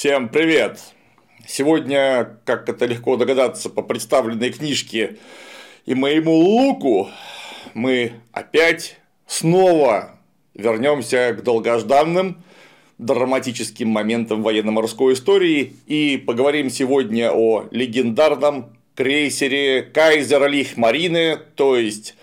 Всем привет! Сегодня, как это легко догадаться по представленной книжке и моему луку, мы опять снова вернемся к долгожданным драматическим моментам военно-морской истории и поговорим сегодня о легендарном крейсере Кайзера Лихмарины, то есть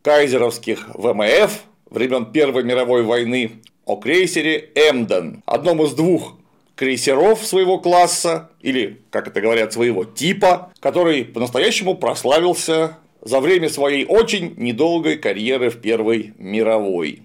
кайзеровских ВМФ времен Первой мировой войны, о крейсере Эмден, одном из двух крейсеров своего класса, или, как это говорят, своего типа, который по-настоящему прославился за время своей очень недолгой карьеры в Первой мировой.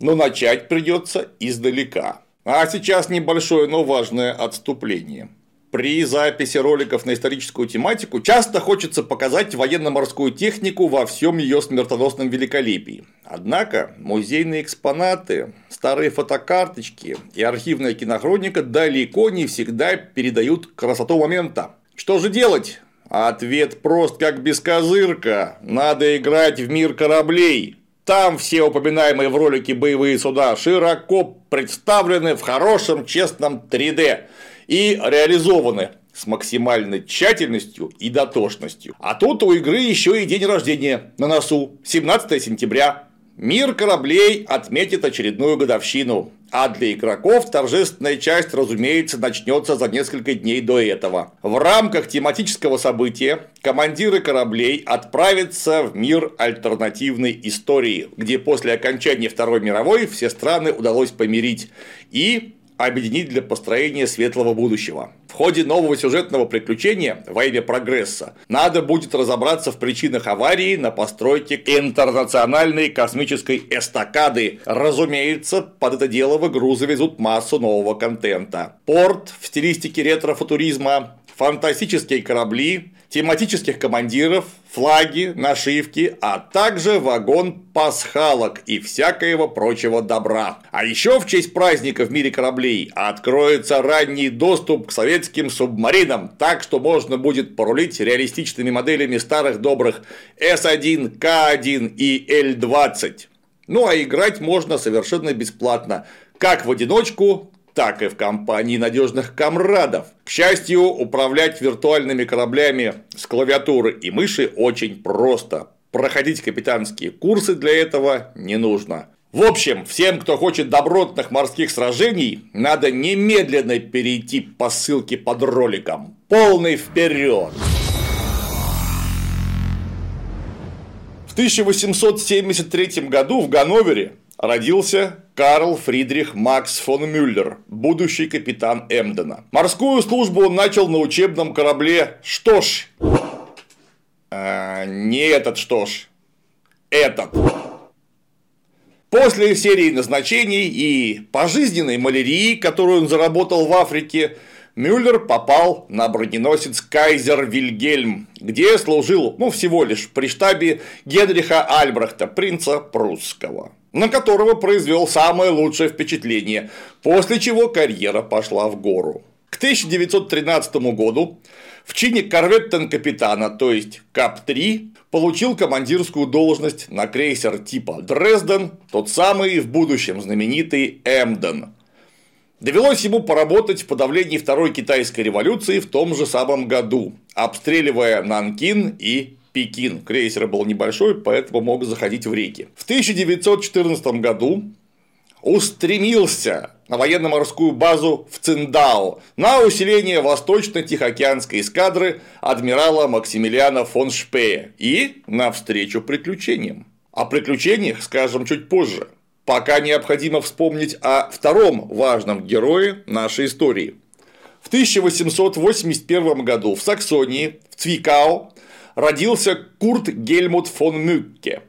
Но начать придется издалека. А сейчас небольшое, но важное отступление. При записи роликов на историческую тематику часто хочется показать военно-морскую технику во всем ее смертоносном великолепии. Однако музейные экспонаты, старые фотокарточки и архивная кинохроника далеко не всегда передают красоту момента. Что же делать? Ответ прост как бескозырка. Надо играть в мир кораблей. Там все упоминаемые в ролике боевые суда широко представлены в хорошем честном 3D и реализованы с максимальной тщательностью и дотошностью. А тут у игры еще и день рождения на носу 17 сентября. Мир кораблей отметит очередную годовщину, а для игроков торжественная часть, разумеется, начнется за несколько дней до этого. В рамках тематического события командиры кораблей отправятся в мир альтернативной истории, где после окончания Второй мировой все страны удалось помирить и объединить для построения светлого будущего. В ходе нового сюжетного приключения во имя прогресса надо будет разобраться в причинах аварии на постройке интернациональной космической эстакады. Разумеется, под это дело в игру завезут массу нового контента. Порт в стилистике ретро-футуризма, фантастические корабли, тематических командиров, флаги, нашивки, а также вагон пасхалок и всякого прочего добра. А еще в честь праздника в мире кораблей откроется ранний доступ к советским субмаринам, так что можно будет порулить реалистичными моделями старых добрых С-1, К-1 и Л-20. Ну а играть можно совершенно бесплатно, как в одиночку, так и в компании надежных комрадов. К счастью, управлять виртуальными кораблями с клавиатуры и мыши очень просто. Проходить капитанские курсы для этого не нужно. В общем, всем, кто хочет добротных морских сражений, надо немедленно перейти по ссылке под роликом. Полный вперед! В 1873 году в Ганновере родился Карл Фридрих Макс фон Мюллер, будущий капитан Эмдена. Морскую службу он начал на учебном корабле «Штош». А, не этот «Штош», этот. После серии назначений и пожизненной малярии, которую он заработал в Африке, Мюллер попал на броненосец Кайзер Вильгельм, где служил, ну, всего лишь при штабе Генриха Альбрехта, принца прусского на которого произвел самое лучшее впечатление, после чего карьера пошла в гору. К 1913 году в чине корветтен-капитана, то есть КАП-3, получил командирскую должность на крейсер типа Дрезден, тот самый в будущем знаменитый Эмден. Довелось ему поработать в подавлении Второй китайской революции в том же самом году, обстреливая Нанкин и Пекин. Крейсер был небольшой, поэтому мог заходить в реки. В 1914 году устремился на военно-морскую базу в Циндао на усиление восточно-тихоокеанской эскадры адмирала Максимилиана фон Шпея и навстречу приключениям. О приключениях скажем чуть позже. Пока необходимо вспомнить о втором важном герое нашей истории. В 1881 году в Саксонии, в Цвикау, родился Курт Гельмут фон Мюкке.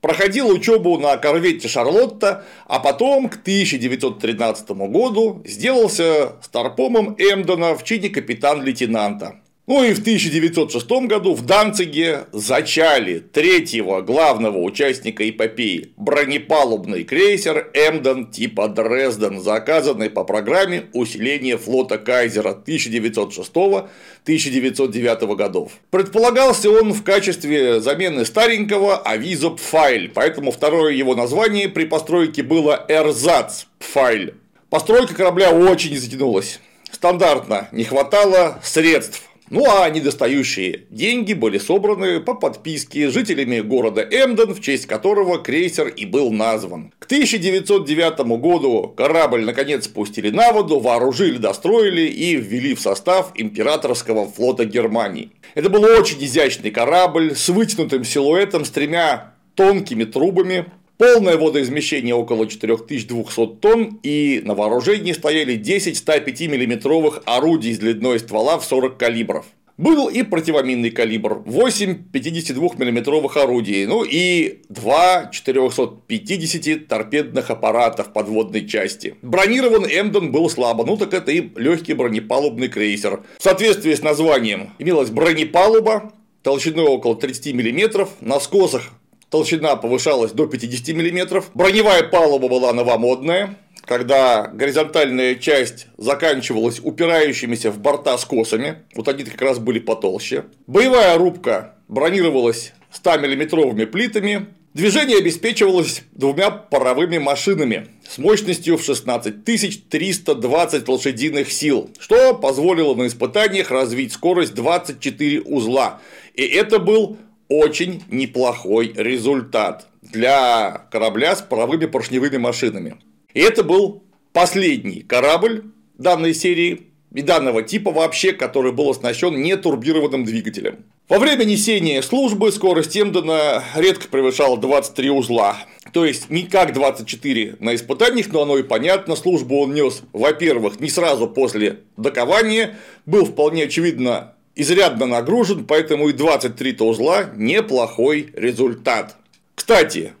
Проходил учебу на корвете Шарлотта, а потом к 1913 году сделался старпомом Эмдена в чине капитан-лейтенанта. Ну и в 1906 году в Данциге зачали третьего главного участника эпопеи – бронепалубный крейсер Эмден типа Дрезден, заказанный по программе усиления флота Кайзера 1906-1909 годов. Предполагался он в качестве замены старенького Авизо Пфайль, поэтому второе его название при постройке было Эрзац Пфайль. Постройка корабля очень затянулась. стандартно не хватало средств ну а недостающие деньги были собраны по подписке жителями города Эмден, в честь которого крейсер и был назван. К 1909 году корабль наконец спустили на воду, вооружили, достроили и ввели в состав императорского флота Германии. Это был очень изящный корабль с вытянутым силуэтом, с тремя тонкими трубами, Полное водоизмещение около 4200 тонн, и на вооружении стояли 10 105 миллиметровых орудий с длиной ствола в 40 калибров. Был и противоминный калибр, 8 52 миллиметровых орудий, ну и 2 450 торпедных аппаратов подводной части. Бронирован Эмден был слабо, ну так это и легкий бронепалубный крейсер. В соответствии с названием имелась бронепалуба, толщиной около 30 мм, на скосах толщина повышалась до 50 мм, броневая палуба была новомодная, когда горизонтальная часть заканчивалась упирающимися в борта скосами, вот они как раз были потолще. Боевая рубка бронировалась 100-миллиметровыми плитами, движение обеспечивалось двумя паровыми машинами с мощностью в 16 320 лошадиных сил, что позволило на испытаниях развить скорость 24 узла. И это был очень неплохой результат для корабля с паровыми поршневыми машинами. И это был последний корабль данной серии и данного типа вообще, который был оснащен нетурбированным двигателем. Во время несения службы скорость Эмдена редко превышала 23 узла. То есть не как 24 на испытаниях, но оно и понятно. Службу он нес, во-первых, не сразу после докования, был вполне очевидно изрядно нагружен, поэтому и 23 узла – неплохой результат. Кстати,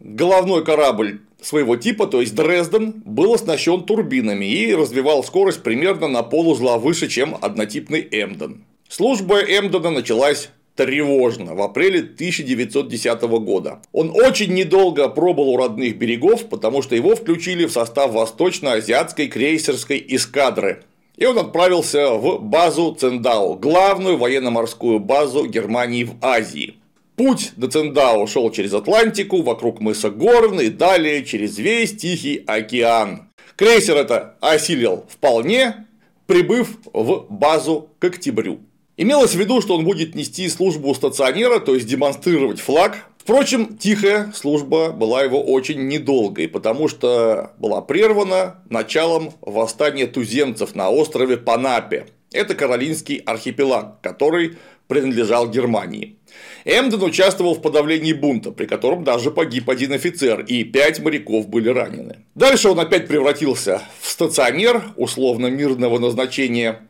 головной корабль своего типа, то есть Дрезден, был оснащен турбинами и развивал скорость примерно на полузла выше, чем однотипный Эмден. Служба Эмдена началась тревожно в апреле 1910 года. Он очень недолго пробыл у родных берегов, потому что его включили в состав Восточно-Азиатской крейсерской эскадры, и он отправился в базу Цендау, главную военно-морскую базу Германии в Азии. Путь до Цендау шел через Атлантику, вокруг мыса Горн и далее через весь Тихий океан. Крейсер это осилил вполне, прибыв в базу к октябрю. Имелось в виду, что он будет нести службу стационера, то есть демонстрировать флаг, Впрочем, тихая служба была его очень недолгой, потому что была прервана началом восстания туземцев на острове Панапе. Это Каролинский архипелаг, который принадлежал Германии. Эмден участвовал в подавлении бунта, при котором даже погиб один офицер, и пять моряков были ранены. Дальше он опять превратился в стационер условно мирного назначения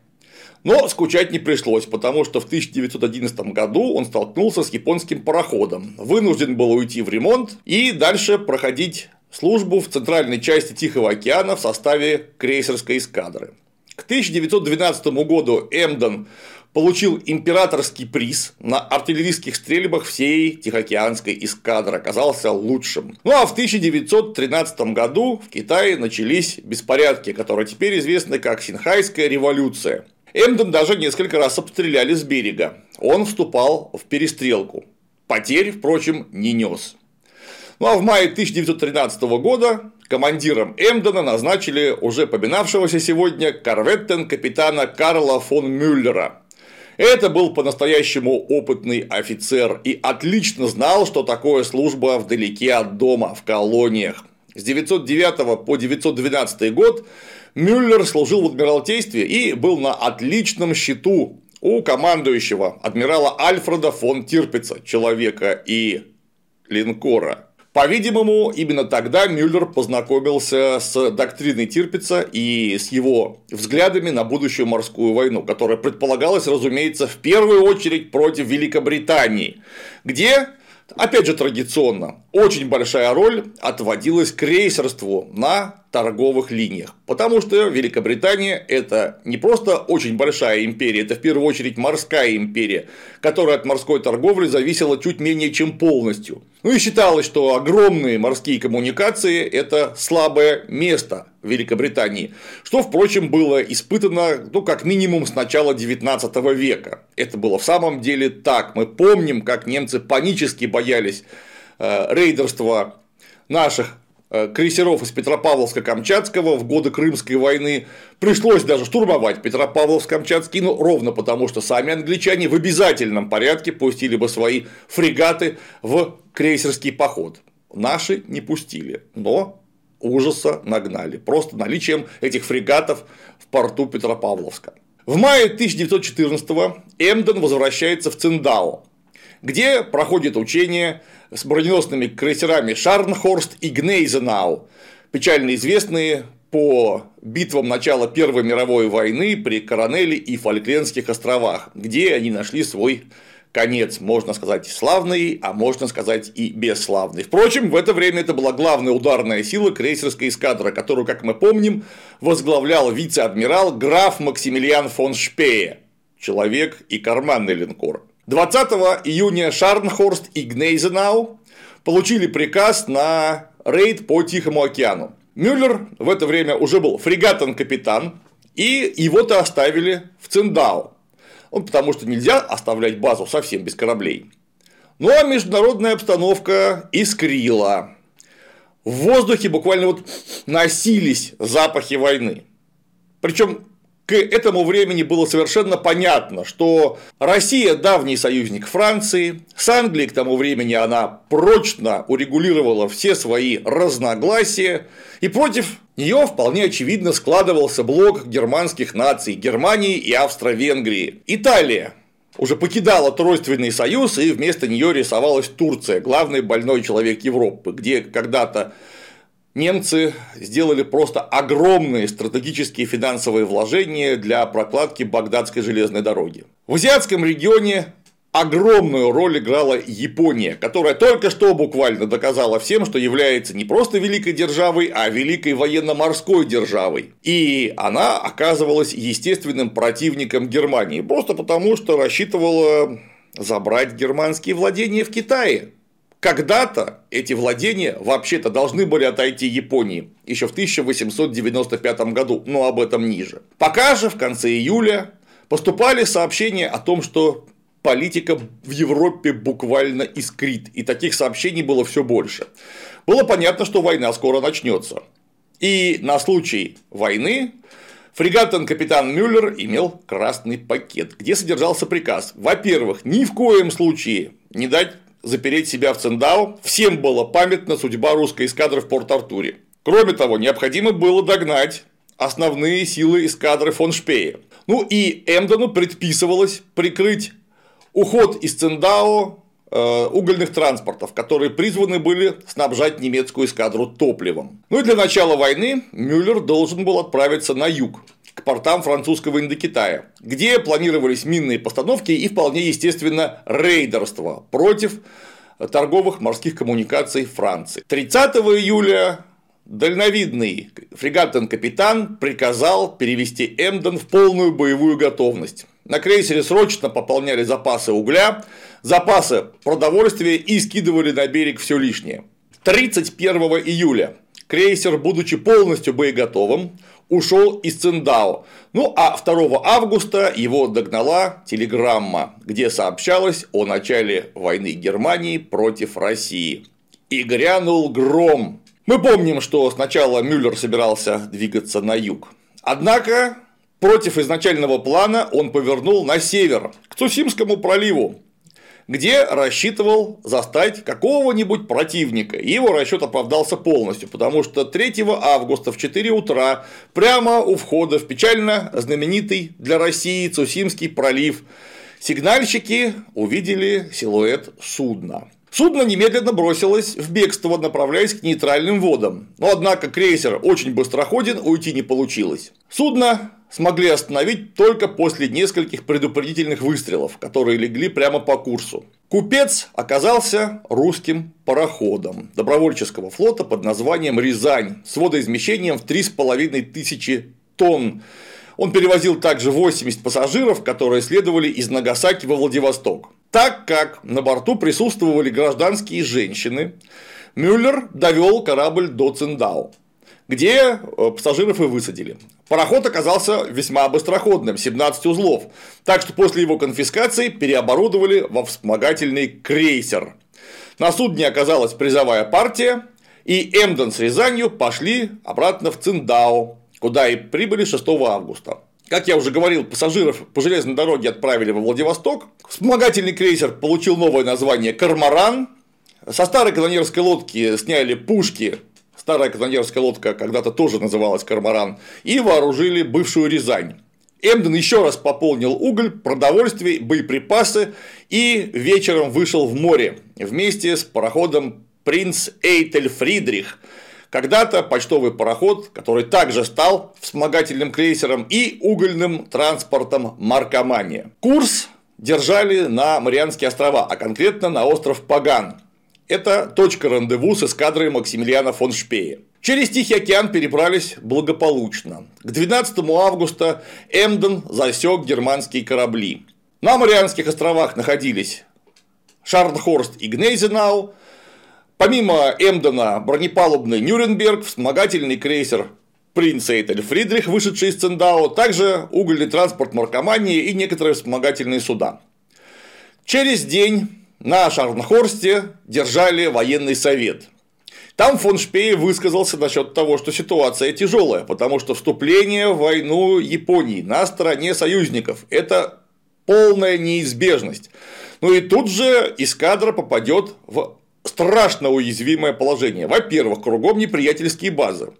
но скучать не пришлось, потому что в 1911 году он столкнулся с японским пароходом, вынужден был уйти в ремонт и дальше проходить службу в центральной части Тихого океана в составе крейсерской эскадры. К 1912 году Эмден получил императорский приз на артиллерийских стрельбах всей Тихоокеанской эскадры, оказался лучшим. Ну а в 1913 году в Китае начались беспорядки, которые теперь известны как Синхайская революция. Эмден даже несколько раз обстреляли с берега. Он вступал в перестрелку. Потерь, впрочем, не нес. Ну а в мае 1913 года командиром Эмдена назначили уже поминавшегося сегодня корветтен капитана Карла фон Мюллера. Это был по-настоящему опытный офицер и отлично знал, что такое служба вдалеке от дома, в колониях. С 909 по 912 год Мюллер служил в Адмиралтействе и был на отличном счету у командующего адмирала Альфреда фон Тирпица, человека и линкора. По-видимому, именно тогда Мюллер познакомился с доктриной Тирпица и с его взглядами на будущую морскую войну, которая предполагалась, разумеется, в первую очередь против Великобритании, где Опять же традиционно, очень большая роль отводилась крейсерству на торговых линиях, потому что Великобритания – это не просто очень большая империя, это в первую очередь морская империя, которая от морской торговли зависела чуть менее чем полностью. Ну и считалось, что огромные морские коммуникации – это слабое место Великобритании, что, впрочем, было испытано, ну, как минимум, с начала XIX века. Это было в самом деле так. Мы помним, как немцы панически боялись э, рейдерства наших э, крейсеров из Петропавловска-Камчатского в годы Крымской войны. Пришлось даже штурмовать Петропавловск-Камчатский, ну, ровно потому, что сами англичане в обязательном порядке пустили бы свои фрегаты в крейсерский поход. Наши не пустили, но ужаса нагнали, просто наличием этих фрегатов в порту Петропавловска. В мае 1914-го Эмден возвращается в Циндао, где проходит учение с броненосными крейсерами Шарнхорст и Гнейзенау, печально известные по битвам начала Первой мировой войны при Коронеле и Фольклендских островах, где они нашли свой конец, можно сказать, славный, а можно сказать и бесславный. Впрочем, в это время это была главная ударная сила крейсерской эскадры, которую, как мы помним, возглавлял вице-адмирал граф Максимилиан фон Шпее, человек и карманный линкор. 20 июня Шарнхорст и Гнейзенау получили приказ на рейд по Тихому океану. Мюллер в это время уже был фрегатом-капитан, и его-то оставили в Циндау. Ну, потому что нельзя оставлять базу совсем без кораблей. Ну а международная обстановка искрила. В воздухе буквально вот носились запахи войны. Причем к этому времени было совершенно понятно, что Россия – давний союзник Франции, с Англией к тому времени она прочно урегулировала все свои разногласия, и против нее вполне очевидно складывался блок германских наций – Германии и Австро-Венгрии. Италия уже покидала Тройственный союз, и вместо нее рисовалась Турция, главный больной человек Европы, где когда-то немцы сделали просто огромные стратегические финансовые вложения для прокладки Багдадской железной дороги. В азиатском регионе огромную роль играла Япония, которая только что буквально доказала всем, что является не просто великой державой, а великой военно-морской державой. И она оказывалась естественным противником Германии, просто потому, что рассчитывала забрать германские владения в Китае. Когда-то эти владения вообще-то должны были отойти Японии еще в 1895 году, но об этом ниже. Пока же в конце июля поступали сообщения о том, что политика в Европе буквально искрит, и таких сообщений было все больше. Было понятно, что война скоро начнется. И на случай войны фрегатен-капитан Мюллер имел красный пакет, где содержался приказ, во-первых, ни в коем случае не дать запереть себя в Цендау, всем была памятна судьба русской эскадры в Порт-Артуре. Кроме того, необходимо было догнать основные силы эскадры фон Шпея. Ну и Эмдену предписывалось прикрыть уход из Циндао э, угольных транспортов, которые призваны были снабжать немецкую эскадру топливом. Ну и для начала войны Мюллер должен был отправиться на юг, к портам французского Индокитая, где планировались минные постановки и вполне естественно рейдерство против торговых морских коммуникаций Франции. 30 июля дальновидный фрегатен-капитан приказал перевести Эмден в полную боевую готовность. На крейсере срочно пополняли запасы угля, запасы продовольствия и скидывали на берег все лишнее. 31 июля крейсер, будучи полностью боеготовым, ушел из Циндао. Ну а 2 августа его догнала телеграмма, где сообщалось о начале войны Германии против России. И грянул гром. Мы помним, что сначала Мюллер собирался двигаться на юг. Однако против изначального плана он повернул на север, к Цусимскому проливу, где рассчитывал застать какого-нибудь противника. И его расчет оправдался полностью, потому что 3 августа в 4 утра прямо у входа в печально знаменитый для России Цусимский пролив сигнальщики увидели силуэт судна. Судно немедленно бросилось в бегство, направляясь к нейтральным водам. Но однако крейсер очень быстроходен, уйти не получилось. Судно смогли остановить только после нескольких предупредительных выстрелов, которые легли прямо по курсу. Купец оказался русским пароходом добровольческого флота под названием «Рязань» с водоизмещением в 3,5 тысячи тонн. Он перевозил также 80 пассажиров, которые следовали из Нагасаки во Владивосток. Так как на борту присутствовали гражданские женщины, Мюллер довел корабль до Циндау где э, пассажиров и высадили. Пароход оказался весьма быстроходным, 17 узлов, так что после его конфискации переоборудовали во вспомогательный крейсер. На судне оказалась призовая партия, и Эмден с Рязанью пошли обратно в Циндао, куда и прибыли 6 августа. Как я уже говорил, пассажиров по железной дороге отправили во Владивосток. Вспомогательный крейсер получил новое название «Кармаран». Со старой канонерской лодки сняли пушки Старая канонерская лодка когда-то тоже называлась «Кармаран», и вооружили бывшую Рязань. Эмден еще раз пополнил уголь, продовольствие, боеприпасы и вечером вышел в море вместе с пароходом «Принц Эйтель Фридрих», когда-то почтовый пароход, который также стал вспомогательным крейсером и угольным транспортом Маркомания. Курс держали на Марианские острова, а конкретно на остров Паган, это точка рандеву с эскадрой Максимилиана фон Шпея. Через Тихий океан перебрались благополучно. К 12 августа Эмден засек германские корабли. На Марианских островах находились Шарнхорст и Гнейзенау. Помимо Эмдена бронепалубный Нюрнберг, вспомогательный крейсер Принц Эйтель Фридрих, вышедший из Циндао, также угольный транспорт Маркомании и некоторые вспомогательные суда. Через день на Шарнхорсте держали военный совет. Там фон Шпей высказался насчет того, что ситуация тяжелая, потому что вступление в войну Японии на стороне союзников – это полная неизбежность. Ну и тут же эскадра попадет в страшно уязвимое положение. Во-первых, кругом неприятельские базы.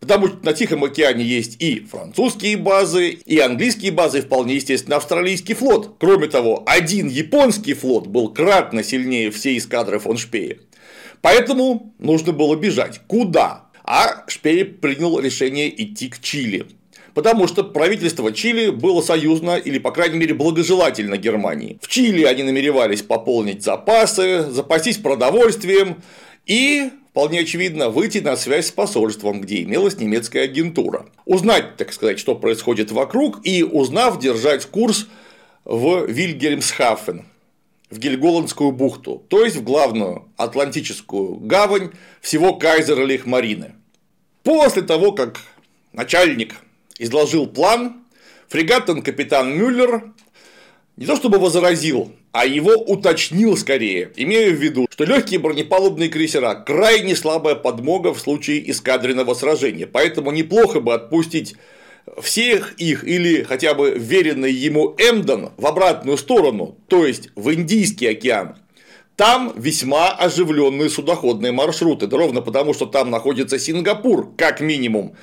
Потому что на Тихом океане есть и французские базы, и английские базы, и вполне естественно австралийский флот. Кроме того, один японский флот был кратно сильнее всей эскадры фон Шпея. Поэтому нужно было бежать. Куда? А Шпей принял решение идти к Чили. Потому что правительство Чили было союзно или, по крайней мере, благожелательно Германии. В Чили они намеревались пополнить запасы, запастись продовольствием и вполне очевидно, выйти на связь с посольством, где имелась немецкая агентура. Узнать, так сказать, что происходит вокруг, и узнав, держать курс в Вильгельмсхафен, в Гельголандскую бухту, то есть в главную Атлантическую гавань всего Кайзерлих Марины. После того, как начальник изложил план, фрегатен-капитан Мюллер не то чтобы возразил, а его уточнил скорее, имея в виду, что легкие бронепалубные крейсера – крайне слабая подмога в случае эскадренного сражения, поэтому неплохо бы отпустить всех их или хотя бы веренный ему Эмден в обратную сторону, то есть в Индийский океан. Там весьма оживленные судоходные маршруты, ровно потому, что там находится Сингапур, как минимум.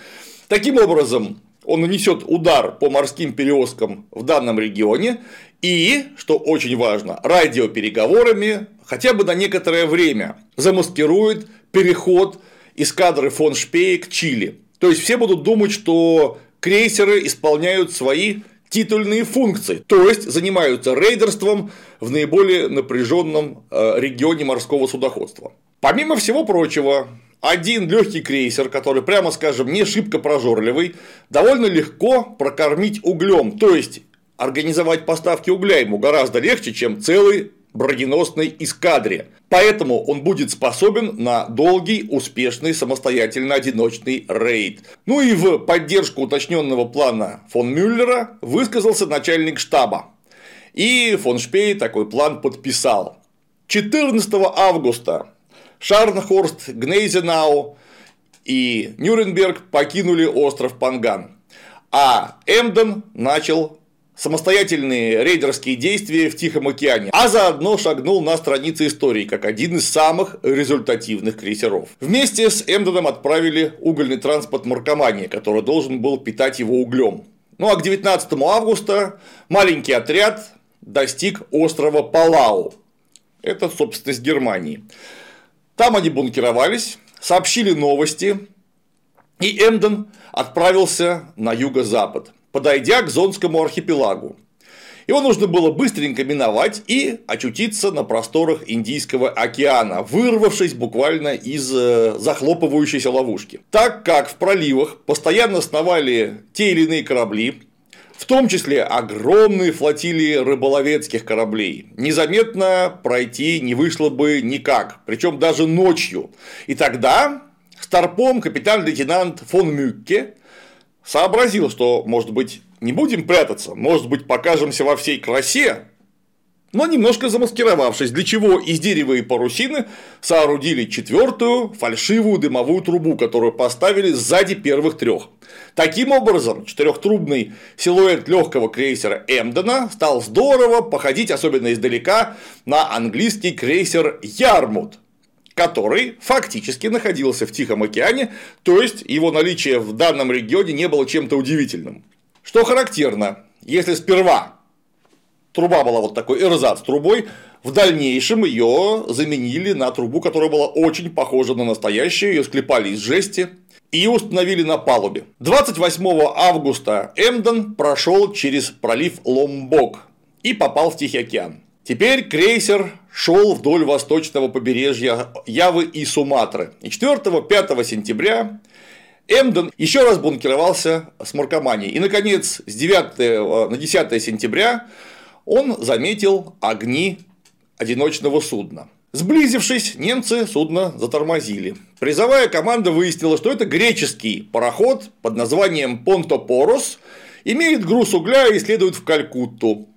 Таким образом, он нанесет удар по морским перевозкам в данном регионе и, что очень важно, радиопереговорами хотя бы на некоторое время замаскирует переход эскадры фон Шпее к Чили. То есть все будут думать, что крейсеры исполняют свои титульные функции, то есть занимаются рейдерством в наиболее напряженном э, регионе морского судоходства. Помимо всего прочего, один легкий крейсер, который, прямо скажем, не шибко прожорливый, довольно легко прокормить углем, то есть организовать поставки угля ему гораздо легче, чем целый броненосной эскадре. Поэтому он будет способен на долгий, успешный, самостоятельно одиночный рейд. Ну и в поддержку уточненного плана фон Мюллера высказался начальник штаба. И фон Шпей такой план подписал. 14 августа Шарнхорст, Гнейзенау и Нюрнберг покинули остров Панган, а Эмден начал самостоятельные рейдерские действия в Тихом океане, а заодно шагнул на страницы истории как один из самых результативных крейсеров. Вместе с Эмденом отправили угольный транспорт Маркомания, который должен был питать его углем. Ну а к 19 августа маленький отряд достиг острова Палау. Это собственность Германии. Там они бункеровались, сообщили новости, и Эмден отправился на юго-запад подойдя к Зонскому архипелагу. Его нужно было быстренько миновать и очутиться на просторах Индийского океана, вырвавшись буквально из э, захлопывающейся ловушки. Так как в проливах постоянно сновали те или иные корабли, в том числе огромные флотилии рыболовецких кораблей. Незаметно пройти не вышло бы никак, причем даже ночью. И тогда Старпом капитан-лейтенант фон Мюкке сообразил, что, может быть, не будем прятаться, может быть, покажемся во всей красе, но немножко замаскировавшись, для чего из дерева и парусины соорудили четвертую фальшивую дымовую трубу, которую поставили сзади первых трех. Таким образом, четырехтрубный силуэт легкого крейсера Эмдена стал здорово походить, особенно издалека, на английский крейсер Ярмут, который фактически находился в Тихом океане, то есть его наличие в данном регионе не было чем-то удивительным. Что характерно, если сперва труба была вот такой эрзац трубой, в дальнейшем ее заменили на трубу, которая была очень похожа на настоящую, ее склепали из жести и установили на палубе. 28 августа Эмден прошел через пролив Ломбок и попал в Тихий океан. Теперь крейсер шел вдоль восточного побережья Явы и Суматры. И 4-5 сентября Эмден еще раз бункеровался с Маркоманией. И, наконец, с 9 на 10 сентября он заметил огни одиночного судна. Сблизившись, немцы судно затормозили. Призовая команда выяснила, что это греческий пароход под названием Понтопорос, имеет груз угля и следует в Калькутту.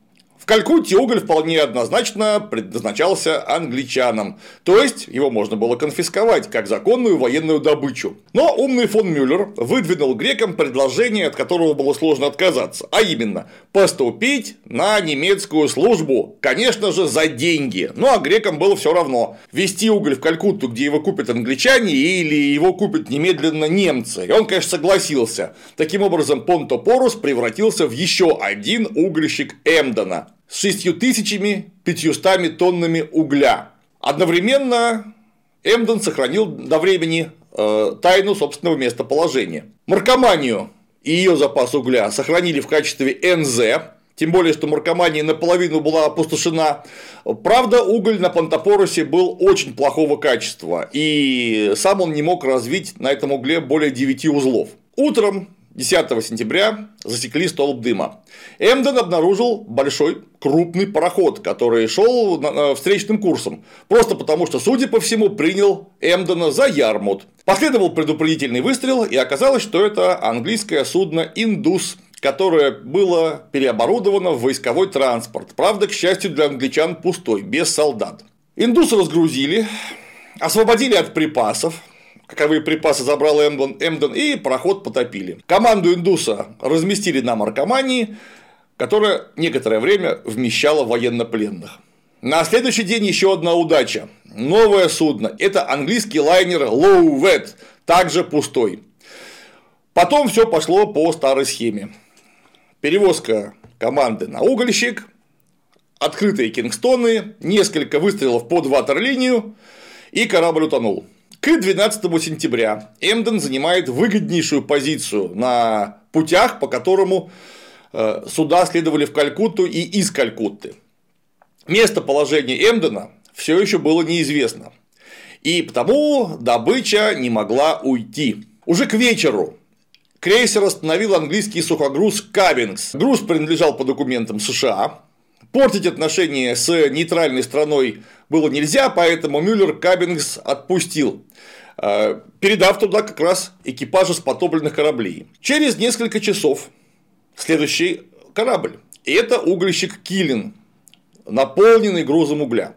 В Калькутте уголь вполне однозначно предназначался англичанам, то есть его можно было конфисковать как законную военную добычу. Но умный фон Мюллер выдвинул грекам предложение, от которого было сложно отказаться, а именно поступить на немецкую службу, конечно же, за деньги. Ну а грекам было все равно вести уголь в Калькутту, где его купят англичане или его купят немедленно немцы. И он, конечно, согласился. Таким образом, Понто Порус превратился в еще один угольщик Эмдена с 6500 тоннами угля. Одновременно Эмден сохранил до времени э, тайну собственного местоположения. Маркоманию и ее запас угля сохранили в качестве НЗ, тем более, что Маркомания наполовину была опустошена. Правда, уголь на Пантопорусе был очень плохого качества, и сам он не мог развить на этом угле более 9 узлов. Утром 10 сентября засекли столб дыма. Эмден обнаружил большой крупный пароход, который шел встречным курсом, просто потому что, судя по всему, принял Эмдена за Ярмут. Последовал предупредительный выстрел, и оказалось, что это английское судно «Индус», которое было переоборудовано в войсковой транспорт. Правда, к счастью для англичан, пустой, без солдат. Индус разгрузили, освободили от припасов, каковые припасы забрал Эмден, Эмден и пароход потопили. Команду Индуса разместили на Маркомании, которая некоторое время вмещала военнопленных. На следующий день еще одна удача. Новое судно. Это английский лайнер Lowvet, также пустой. Потом все пошло по старой схеме. Перевозка команды на угольщик, открытые кингстоны, несколько выстрелов под ватерлинию, и корабль утонул. К 12 сентября Эмден занимает выгоднейшую позицию на путях, по которому э, суда следовали в Калькутту и из Калькутты. Местоположение Эмдена все еще было неизвестно, и потому добыча не могла уйти. Уже к вечеру крейсер остановил английский сухогруз Кабингс. Груз принадлежал по документам США, Портить отношения с нейтральной страной было нельзя, поэтому Мюллер Кабингс отпустил, э, передав туда как раз экипажи с потопленных кораблей. Через несколько часов следующий корабль. И это угольщик Килин, наполненный грузом угля.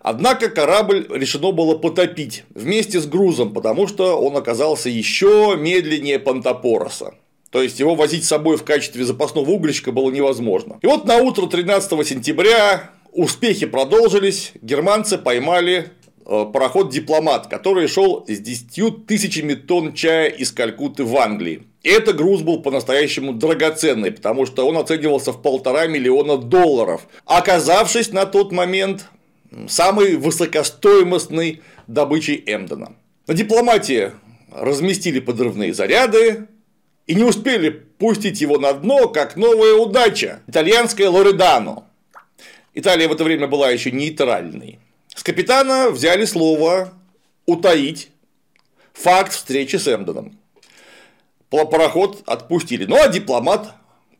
Однако корабль решено было потопить вместе с грузом, потому что он оказался еще медленнее Пантопороса. То есть его возить с собой в качестве запасного угольщика было невозможно. И вот на утро 13 сентября успехи продолжились, германцы поймали э, пароход «Дипломат», который шел с 10 тысячами тонн чая из Калькутты в Англии. Этот груз был по-настоящему драгоценный, потому что он оценивался в полтора миллиона долларов, оказавшись на тот момент самой высокостоимостной добычей Эмдена. На дипломатии разместили подрывные заряды, и не успели пустить его на дно, как новая удача – итальянская Лоредано. Италия в это время была еще нейтральной. С капитана взяли слово утаить факт встречи с Эмденом. Пароход отпустили. Ну а дипломат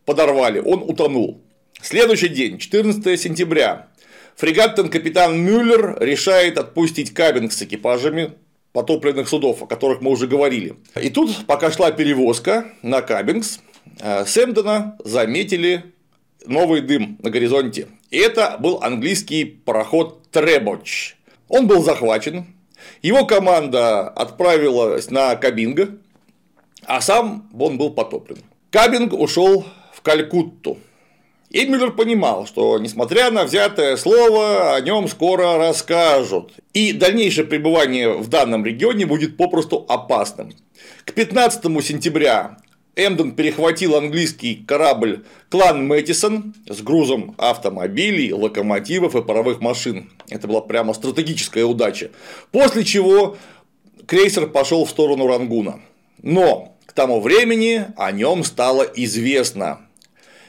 подорвали, он утонул. Следующий день, 14 сентября, фрегаттен капитан Мюллер решает отпустить кабинг с экипажами потопленных судов, о которых мы уже говорили. И тут, пока шла перевозка на Кабингс, э, Сэмдена заметили новый дым на горизонте. И это был английский пароход Требоч. Он был захвачен, его команда отправилась на Кабинго, а сам он был потоплен. Кабинг ушел в Калькутту. И Мюллер понимал, что, несмотря на взятое слово, о нем скоро расскажут. И дальнейшее пребывание в данном регионе будет попросту опасным. К 15 сентября Эмден перехватил английский корабль «Клан Мэттисон» с грузом автомобилей, локомотивов и паровых машин. Это была прямо стратегическая удача. После чего крейсер пошел в сторону Рангуна. Но к тому времени о нем стало известно.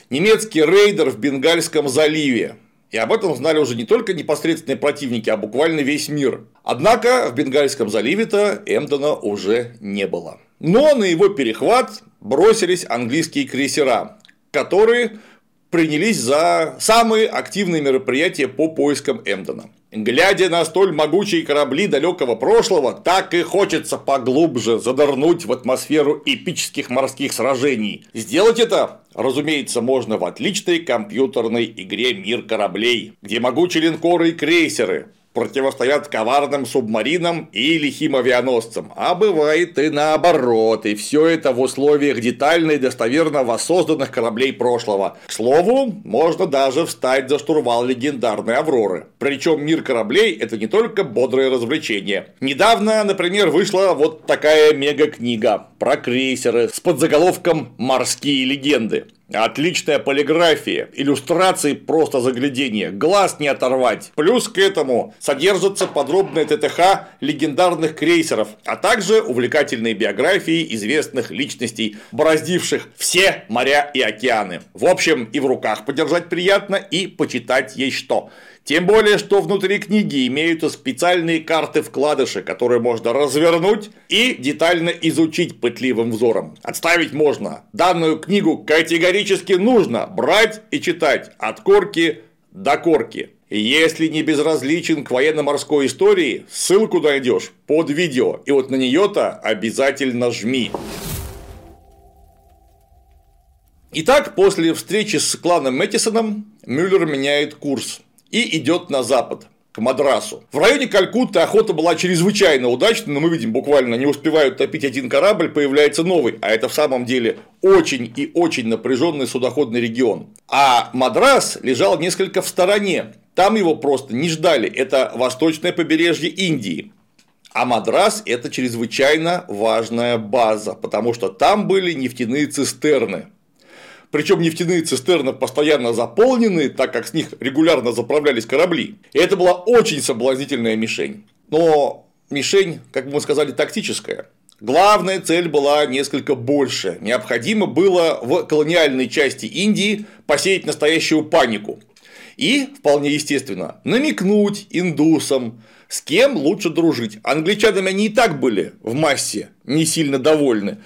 Немецкий рейдер в Бенгальском заливе. И об этом знали уже не только непосредственные противники, а буквально весь мир. Однако в Бенгальском заливе-то Эмдена уже не было. Но на его перехват бросились английские крейсера, которые принялись за самые активные мероприятия по поискам Эмдена. Глядя на столь могучие корабли далекого прошлого, так и хочется поглубже задорнуть в атмосферу эпических морских сражений. Сделать это, разумеется, можно в отличной компьютерной игре «Мир кораблей», где могучие линкоры и крейсеры противостоят коварным субмаринам и лихим авианосцам, а бывает и наоборот, и все это в условиях детально и достоверно воссозданных кораблей прошлого. К слову, можно даже встать за штурвал легендарной Авроры. Причем мир кораблей – это не только бодрое развлечение. Недавно, например, вышла вот такая мега-книга про крейсеры с подзаголовком «Морские легенды». Отличная полиграфия, иллюстрации просто заглядение, глаз не оторвать. Плюс к этому содержится подробная ТТХ легендарных крейсеров, а также увлекательные биографии известных личностей, бороздивших все моря и океаны. В общем, и в руках подержать приятно, и почитать есть что. Тем более, что внутри книги имеются специальные карты вкладыши, которые можно развернуть и детально изучить пытливым взором. Отставить можно. Данную книгу категорически нужно брать и читать от корки до корки. Если не безразличен к военно-морской истории, ссылку найдешь под видео, и вот на нее-то обязательно жми. Итак, после встречи с кланом Мэттисоном Мюллер меняет курс и идет на запад к Мадрасу. В районе Калькутты охота была чрезвычайно удачной, но мы видим, буквально не успевают топить один корабль, появляется новый, а это в самом деле очень и очень напряженный судоходный регион. А Мадрас лежал несколько в стороне, там его просто не ждали, это восточное побережье Индии. А Мадрас – это чрезвычайно важная база, потому что там были нефтяные цистерны. Причем нефтяные цистерны постоянно заполнены, так как с них регулярно заправлялись корабли. И это была очень соблазнительная мишень. Но мишень, как мы сказали, тактическая. Главная цель была несколько больше. Необходимо было в колониальной части Индии посеять настоящую панику. И, вполне естественно, намекнуть индусам, с кем лучше дружить. Англичанами они и так были в массе не сильно довольны.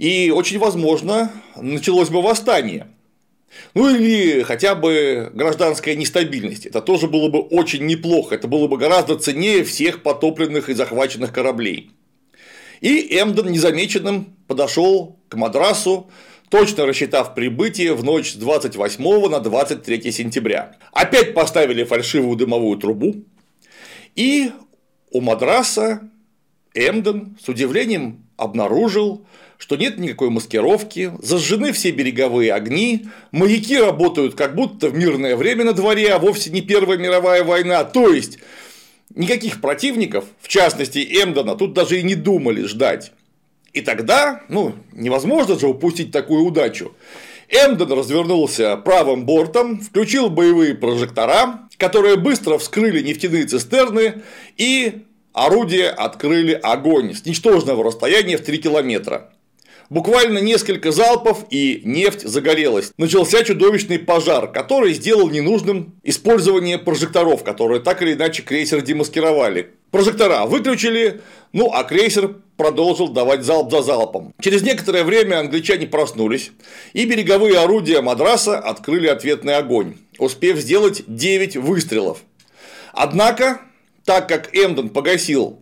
И очень возможно, началось бы восстание. Ну или хотя бы гражданская нестабильность. Это тоже было бы очень неплохо. Это было бы гораздо ценнее всех потопленных и захваченных кораблей. И Эмден незамеченным подошел к Мадрасу, точно рассчитав прибытие в ночь с 28 на 23 сентября. Опять поставили фальшивую дымовую трубу. И у Мадраса Эмден с удивлением обнаружил, что нет никакой маскировки, зажжены все береговые огни, маяки работают как будто в мирное время на дворе, а вовсе не Первая мировая война, то есть никаких противников, в частности Эмдона, тут даже и не думали ждать. И тогда, ну, невозможно же упустить такую удачу. Эмден развернулся правым бортом, включил боевые прожектора, которые быстро вскрыли нефтяные цистерны и орудия открыли огонь с ничтожного расстояния в 3 километра. Буквально несколько залпов и нефть загорелась. Начался чудовищный пожар, который сделал ненужным использование прожекторов, которые так или иначе крейсер демаскировали. Прожектора выключили, ну а крейсер продолжил давать залп за залпом. Через некоторое время англичане проснулись, и береговые орудия Мадраса открыли ответный огонь, успев сделать 9 выстрелов. Однако, так как Эмден погасил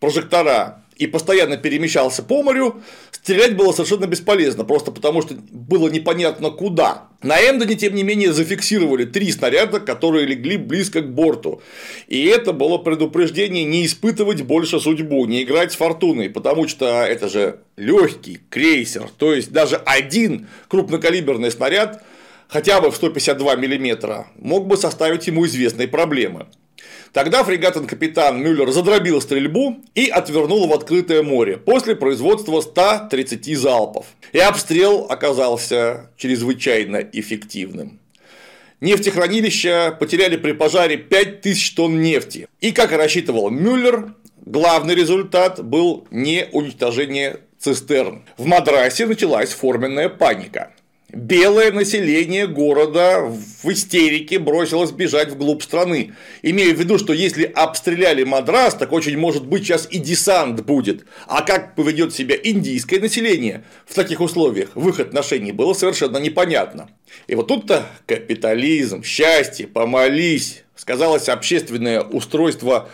прожектора и постоянно перемещался по морю, стрелять было совершенно бесполезно, просто потому что было непонятно куда. На Эмдоне, тем не менее, зафиксировали три снаряда, которые легли близко к борту. И это было предупреждение не испытывать больше судьбу, не играть с фортуной, потому что это же легкий крейсер, то есть даже один крупнокалиберный снаряд хотя бы в 152 мм мог бы составить ему известные проблемы. Тогда фрегатен-капитан Мюллер задробил стрельбу и отвернул в открытое море после производства 130 залпов. И обстрел оказался чрезвычайно эффективным. Нефтехранилища потеряли при пожаре 5000 тонн нефти. И, как и рассчитывал Мюллер, главный результат был не уничтожение цистерн. В Мадрасе началась форменная паника. Белое население города в истерике бросилось бежать вглубь страны. Имея в виду, что если обстреляли Мадрас, так очень может быть сейчас и десант будет. А как поведет себя индийское население в таких условиях, в их отношении было совершенно непонятно. И вот тут-то капитализм, счастье, помолись, сказалось общественное устройство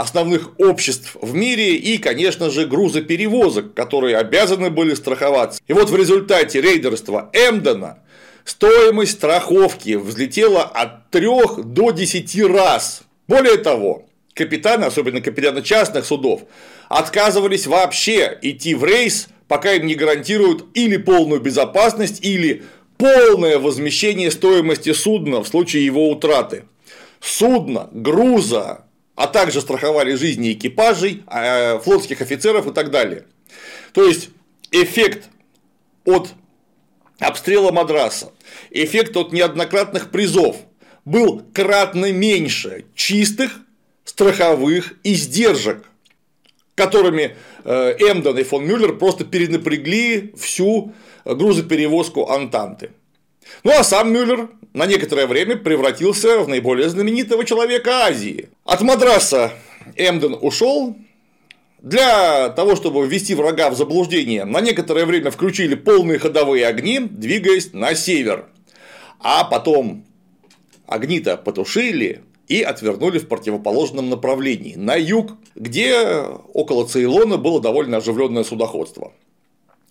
основных обществ в мире и, конечно же, грузоперевозок, которые обязаны были страховаться. И вот в результате рейдерства Эмдена стоимость страховки взлетела от 3 до 10 раз. Более того, капитаны, особенно капитаны частных судов, отказывались вообще идти в рейс, пока им не гарантируют или полную безопасность, или полное возмещение стоимости судна в случае его утраты. Судно, груза, а также страховали жизни экипажей, а, флотских офицеров и так далее. То есть эффект от обстрела Мадраса, эффект от неоднократных призов был кратно меньше чистых страховых издержек, которыми э, Эмден и фон Мюллер просто перенапрягли всю грузоперевозку Антанты. Ну а сам Мюллер на некоторое время превратился в наиболее знаменитого человека Азии. От Мадраса Эмден ушел, для того, чтобы ввести врага в заблуждение, на некоторое время включили полные ходовые огни, двигаясь на север. А потом огни-то потушили и отвернули в противоположном направлении, на юг, где около Цейлона было довольно оживленное судоходство.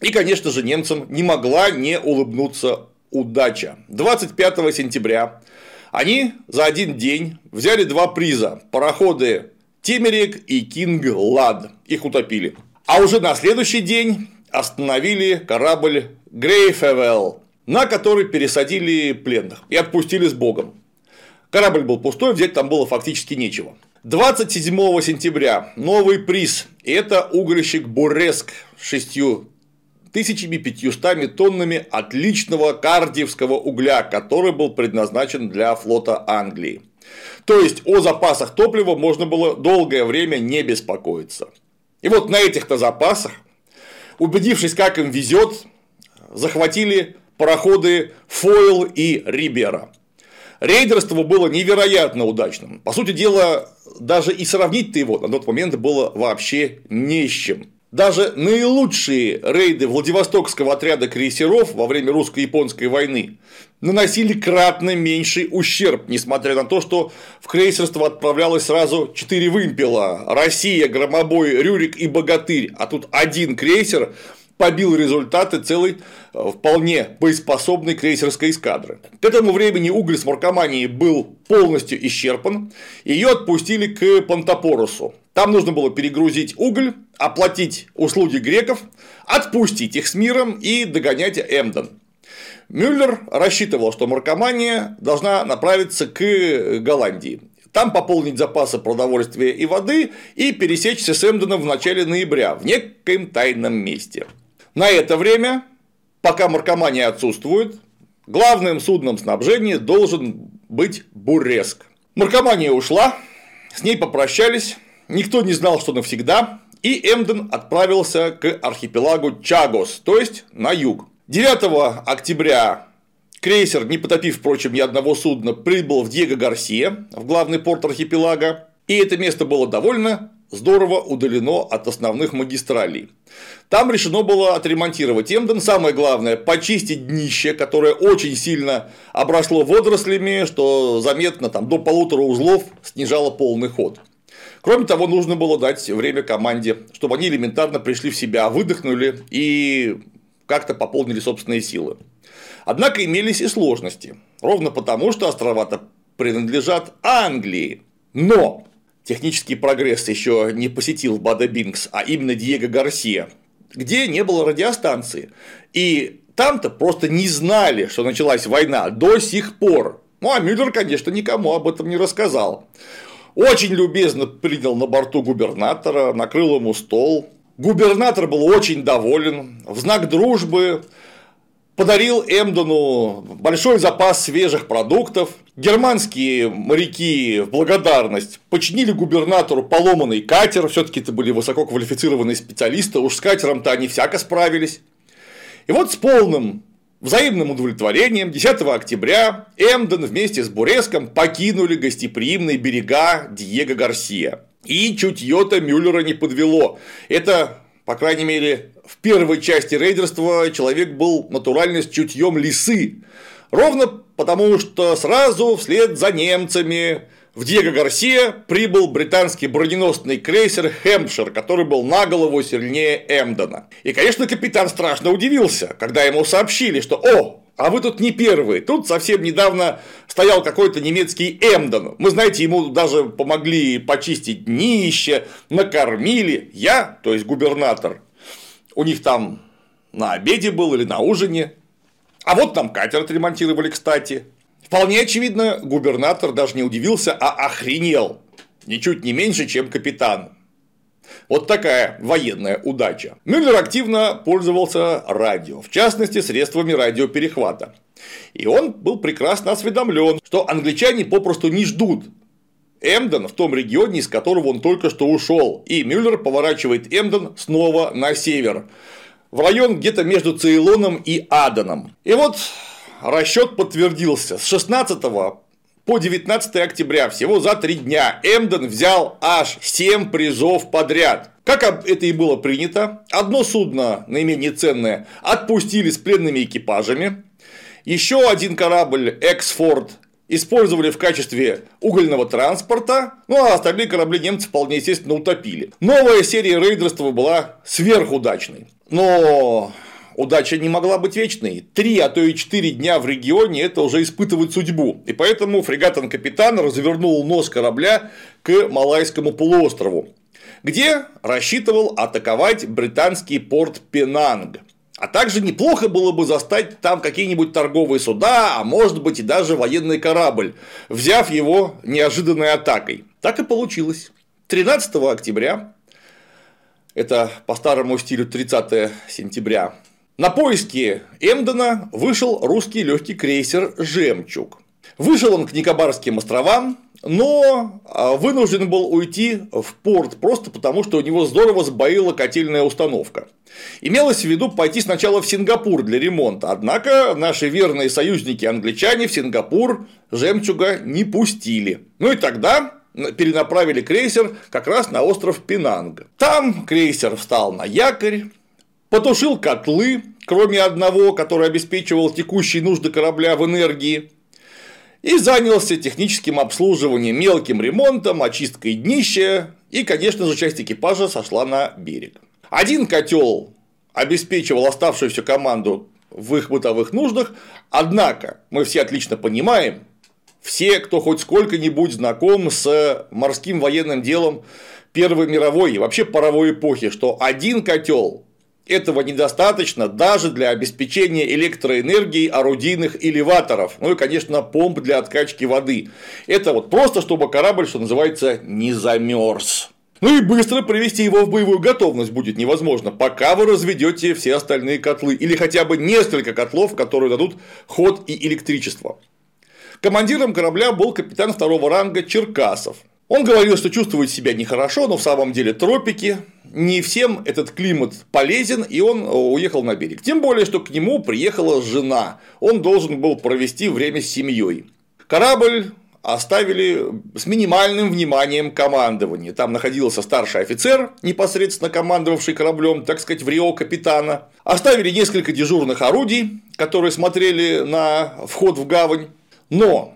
И, конечно же, немцам не могла не улыбнуться удача. 25 сентября они за один день взяли два приза – пароходы Тимерик и Кинг Лад. Их утопили. А уже на следующий день остановили корабль Грейфевелл, на который пересадили пленных и отпустили с Богом. Корабль был пустой, взять там было фактически нечего. 27 сентября новый приз – это угольщик Буреск с шестью 1500 тоннами отличного кардиевского угля, который был предназначен для флота Англии. То есть о запасах топлива можно было долгое время не беспокоиться. И вот на этих-то запасах, убедившись, как им везет, захватили пароходы Фойл и Рибера. Рейдерство было невероятно удачным. По сути дела, даже и сравнить-то его на тот момент было вообще не с чем. Даже наилучшие рейды Владивостокского отряда крейсеров во время русско-японской войны наносили кратно меньший ущерб, несмотря на то, что в крейсерство отправлялось сразу четыре вымпела – Россия, Громобой, Рюрик и Богатырь, а тут один крейсер побил результаты целой э, вполне боеспособной крейсерской эскадры. К этому времени уголь с Маркоманией был полностью исчерпан, ее отпустили к Пантопорусу. Там нужно было перегрузить уголь, оплатить услуги греков, отпустить их с миром и догонять Эмден. Мюллер рассчитывал, что Маркомания должна направиться к Голландии. Там пополнить запасы продовольствия и воды и пересечься с Эмденом в начале ноября в некоем тайном месте. На это время, пока Маркомания отсутствует, главным судном снабжения должен быть Буреск. Маркомания ушла, с ней попрощались, никто не знал, что навсегда, и Эмден отправился к архипелагу Чагос, то есть на юг. 9 октября крейсер, не потопив, впрочем, ни одного судна, прибыл в Диего Гарсия, в главный порт архипелага, и это место было довольно здорово удалено от основных магистралей. Там решено было отремонтировать Эмден, самое главное – почистить днище, которое очень сильно обросло водорослями, что заметно там, до полутора узлов снижало полный ход. Кроме того, нужно было дать время команде, чтобы они элементарно пришли в себя, выдохнули и как-то пополнили собственные силы. Однако имелись и сложности, ровно потому, что острова-то принадлежат Англии. Но технический прогресс еще не посетил Бада Бинкс, а именно Диего Гарсия, где не было радиостанции. И там-то просто не знали, что началась война до сих пор. Ну, а Мюллер, конечно, никому об этом не рассказал. Очень любезно принял на борту губернатора, накрыл ему стол. Губернатор был очень доволен. В знак дружбы подарил Эмдону большой запас свежих продуктов. Германские моряки в благодарность починили губернатору поломанный катер, все-таки это были высококвалифицированные специалисты, уж с катером-то они всяко справились. И вот с полным взаимным удовлетворением 10 октября Эмден вместе с Буреском покинули гостеприимные берега Диего Гарсия. И чутье-то Мюллера не подвело. Это, по крайней мере, в первой части рейдерства человек был натурально с чутьем лисы. Ровно потому, что сразу вслед за немцами в Диего Гарсия прибыл британский броненосный крейсер «Хэмпшир», который был на голову сильнее Эмдена. И, конечно, капитан страшно удивился, когда ему сообщили, что «О, а вы тут не первые. Тут совсем недавно стоял какой-то немецкий Эмден. Мы, знаете, ему даже помогли почистить днище, накормили. Я, то есть губернатор, у них там на обеде был или на ужине. А вот там катер отремонтировали, кстати. Вполне очевидно, губернатор даже не удивился, а охренел. Ничуть не меньше, чем капитан. Вот такая военная удача. Мюллер активно пользовался радио, в частности, средствами радиоперехвата. И он был прекрасно осведомлен, что англичане попросту не ждут Эмден в том регионе, из которого он только что ушел, и Мюллер поворачивает Эмден снова на север, в район где-то между Цейлоном и Аданом. И вот расчет подтвердился. С 16 по 19 октября, всего за три дня, Эмден взял аж 7 призов подряд. Как это и было принято, одно судно, наименее ценное, отпустили с пленными экипажами, еще один корабль Эксфорд использовали в качестве угольного транспорта, ну а остальные корабли немцы вполне естественно утопили. Новая серия рейдерства была сверхудачной. Но удача не могла быть вечной. Три, а то и четыре дня в регионе – это уже испытывать судьбу. И поэтому фрегатон-капитан развернул нос корабля к Малайскому полуострову, где рассчитывал атаковать британский порт Пенанг. А также неплохо было бы застать там какие-нибудь торговые суда, а может быть и даже военный корабль, взяв его неожиданной атакой. Так и получилось. 13 октября, это по старому стилю 30 сентября, на поиски Эмдена вышел русский легкий крейсер «Жемчуг». Вышел он к Никобарским островам, но а, вынужден был уйти в порт просто потому, что у него здорово сбоила котельная установка. Имелось в виду пойти сначала в Сингапур для ремонта, однако наши верные союзники англичане в Сингапур жемчуга не пустили. Ну и тогда перенаправили крейсер как раз на остров Пинанг. Там крейсер встал на якорь, потушил котлы, кроме одного, который обеспечивал текущие нужды корабля в энергии, и занялся техническим обслуживанием, мелким ремонтом, очисткой днища, и, конечно же, часть экипажа сошла на берег. Один котел обеспечивал оставшуюся команду в их бытовых нуждах, однако мы все отлично понимаем, все, кто хоть сколько-нибудь знаком с морским военным делом Первой мировой и вообще паровой эпохи, что один котел этого недостаточно даже для обеспечения электроэнергии орудийных элеваторов, ну и, конечно, помп для откачки воды. Это вот просто, чтобы корабль, что называется, не замерз. Ну и быстро привести его в боевую готовность будет невозможно, пока вы разведете все остальные котлы или хотя бы несколько котлов, которые дадут ход и электричество. Командиром корабля был капитан второго ранга Черкасов. Он говорил, что чувствует себя нехорошо, но в самом деле тропики, не всем этот климат полезен, и он э, уехал на берег. Тем более, что к нему приехала жена, он должен был провести время с семьей. Корабль оставили с минимальным вниманием командования. Там находился старший офицер, непосредственно командовавший кораблем, так сказать, в Рио капитана. Оставили несколько дежурных орудий, которые смотрели на вход в гавань. Но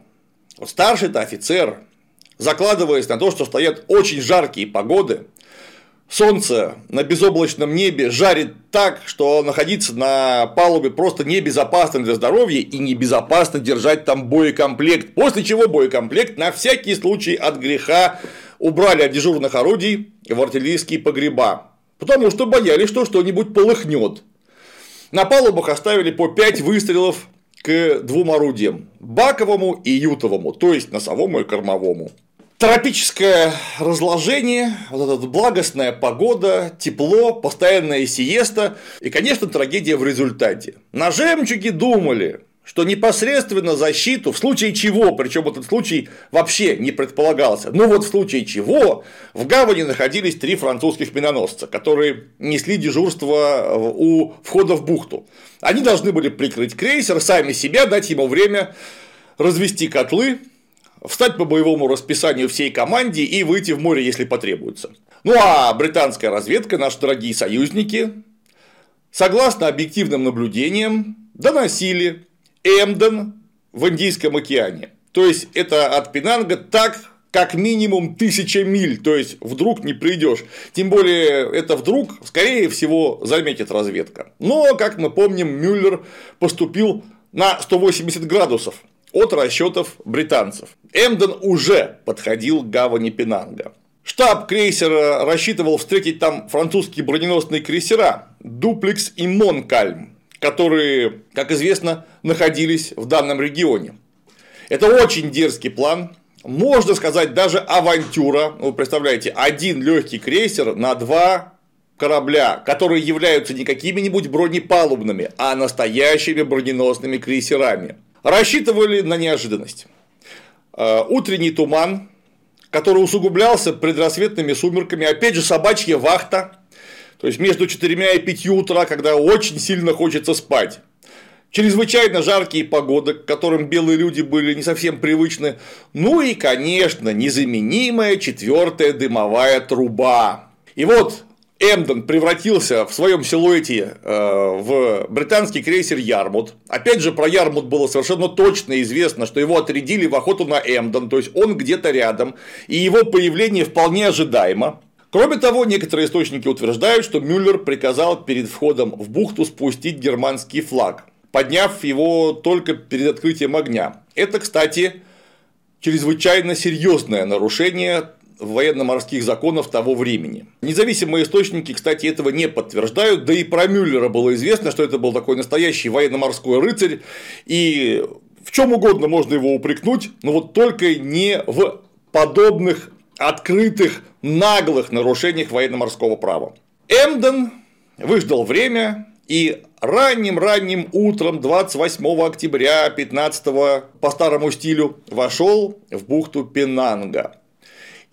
старший-то офицер закладываясь на то, что стоят очень жаркие погоды, солнце на безоблачном небе жарит так, что находиться на палубе просто небезопасно для здоровья и небезопасно держать там боекомплект, после чего боекомплект на всякий случай от греха убрали от дежурных орудий в артиллерийские погреба, потому что боялись, что что-нибудь полыхнет. На палубах оставили по 5 выстрелов к двум орудиям – баковому и ютовому, то есть носовому и кормовому. Тропическое разложение, вот эта благостная погода, тепло, постоянная сиеста и, конечно, трагедия в результате. На жемчуге думали, что непосредственно защиту, в случае чего, причем этот случай вообще не предполагался, но вот в случае чего в гавани находились три французских миноносца, которые несли дежурство у входа в бухту. Они должны были прикрыть крейсер, сами себя, дать ему время развести котлы, встать по боевому расписанию всей команде и выйти в море, если потребуется. Ну а британская разведка, наши дорогие союзники, согласно объективным наблюдениям, доносили Эмден в Индийском океане. То есть это от Пенанга так как минимум тысяча миль, то есть вдруг не придешь. Тем более это вдруг, скорее всего, заметит разведка. Но, как мы помним, Мюллер поступил на 180 градусов от расчетов британцев. Эмден уже подходил к гавани Пенанга. Штаб крейсера рассчитывал встретить там французские броненосные крейсера Дуплекс и Монкальм, которые, как известно, находились в данном регионе. Это очень дерзкий план, можно сказать, даже авантюра. Вы представляете, один легкий крейсер на два корабля, которые являются не какими-нибудь бронепалубными, а настоящими броненосными крейсерами. Рассчитывали на неожиданность. Э, утренний туман, который усугублялся предрассветными сумерками, опять же собачья вахта, то есть между 4 и 5 утра, когда очень сильно хочется спать. Чрезвычайно жаркие погоды, к которым белые люди были не совсем привычны. Ну и, конечно, незаменимая четвертая дымовая труба. И вот Эмден превратился в своем силуэте э, в британский крейсер Ярмут. Опять же, про Ярмут было совершенно точно известно, что его отрядили в охоту на Эмден, то есть он где-то рядом, и его появление вполне ожидаемо. Кроме того, некоторые источники утверждают, что Мюллер приказал перед входом в бухту спустить германский флаг, подняв его только перед открытием огня. Это, кстати, чрезвычайно серьезное нарушение военно-морских законов того времени. Независимые источники, кстати, этого не подтверждают, да и про Мюллера было известно, что это был такой настоящий военно-морской рыцарь, и в чем угодно можно его упрекнуть, но вот только не в подобных открытых наглых нарушениях военно-морского права. Эмден выждал время и ранним-ранним утром 28 октября 15 по старому стилю вошел в бухту Пенанга.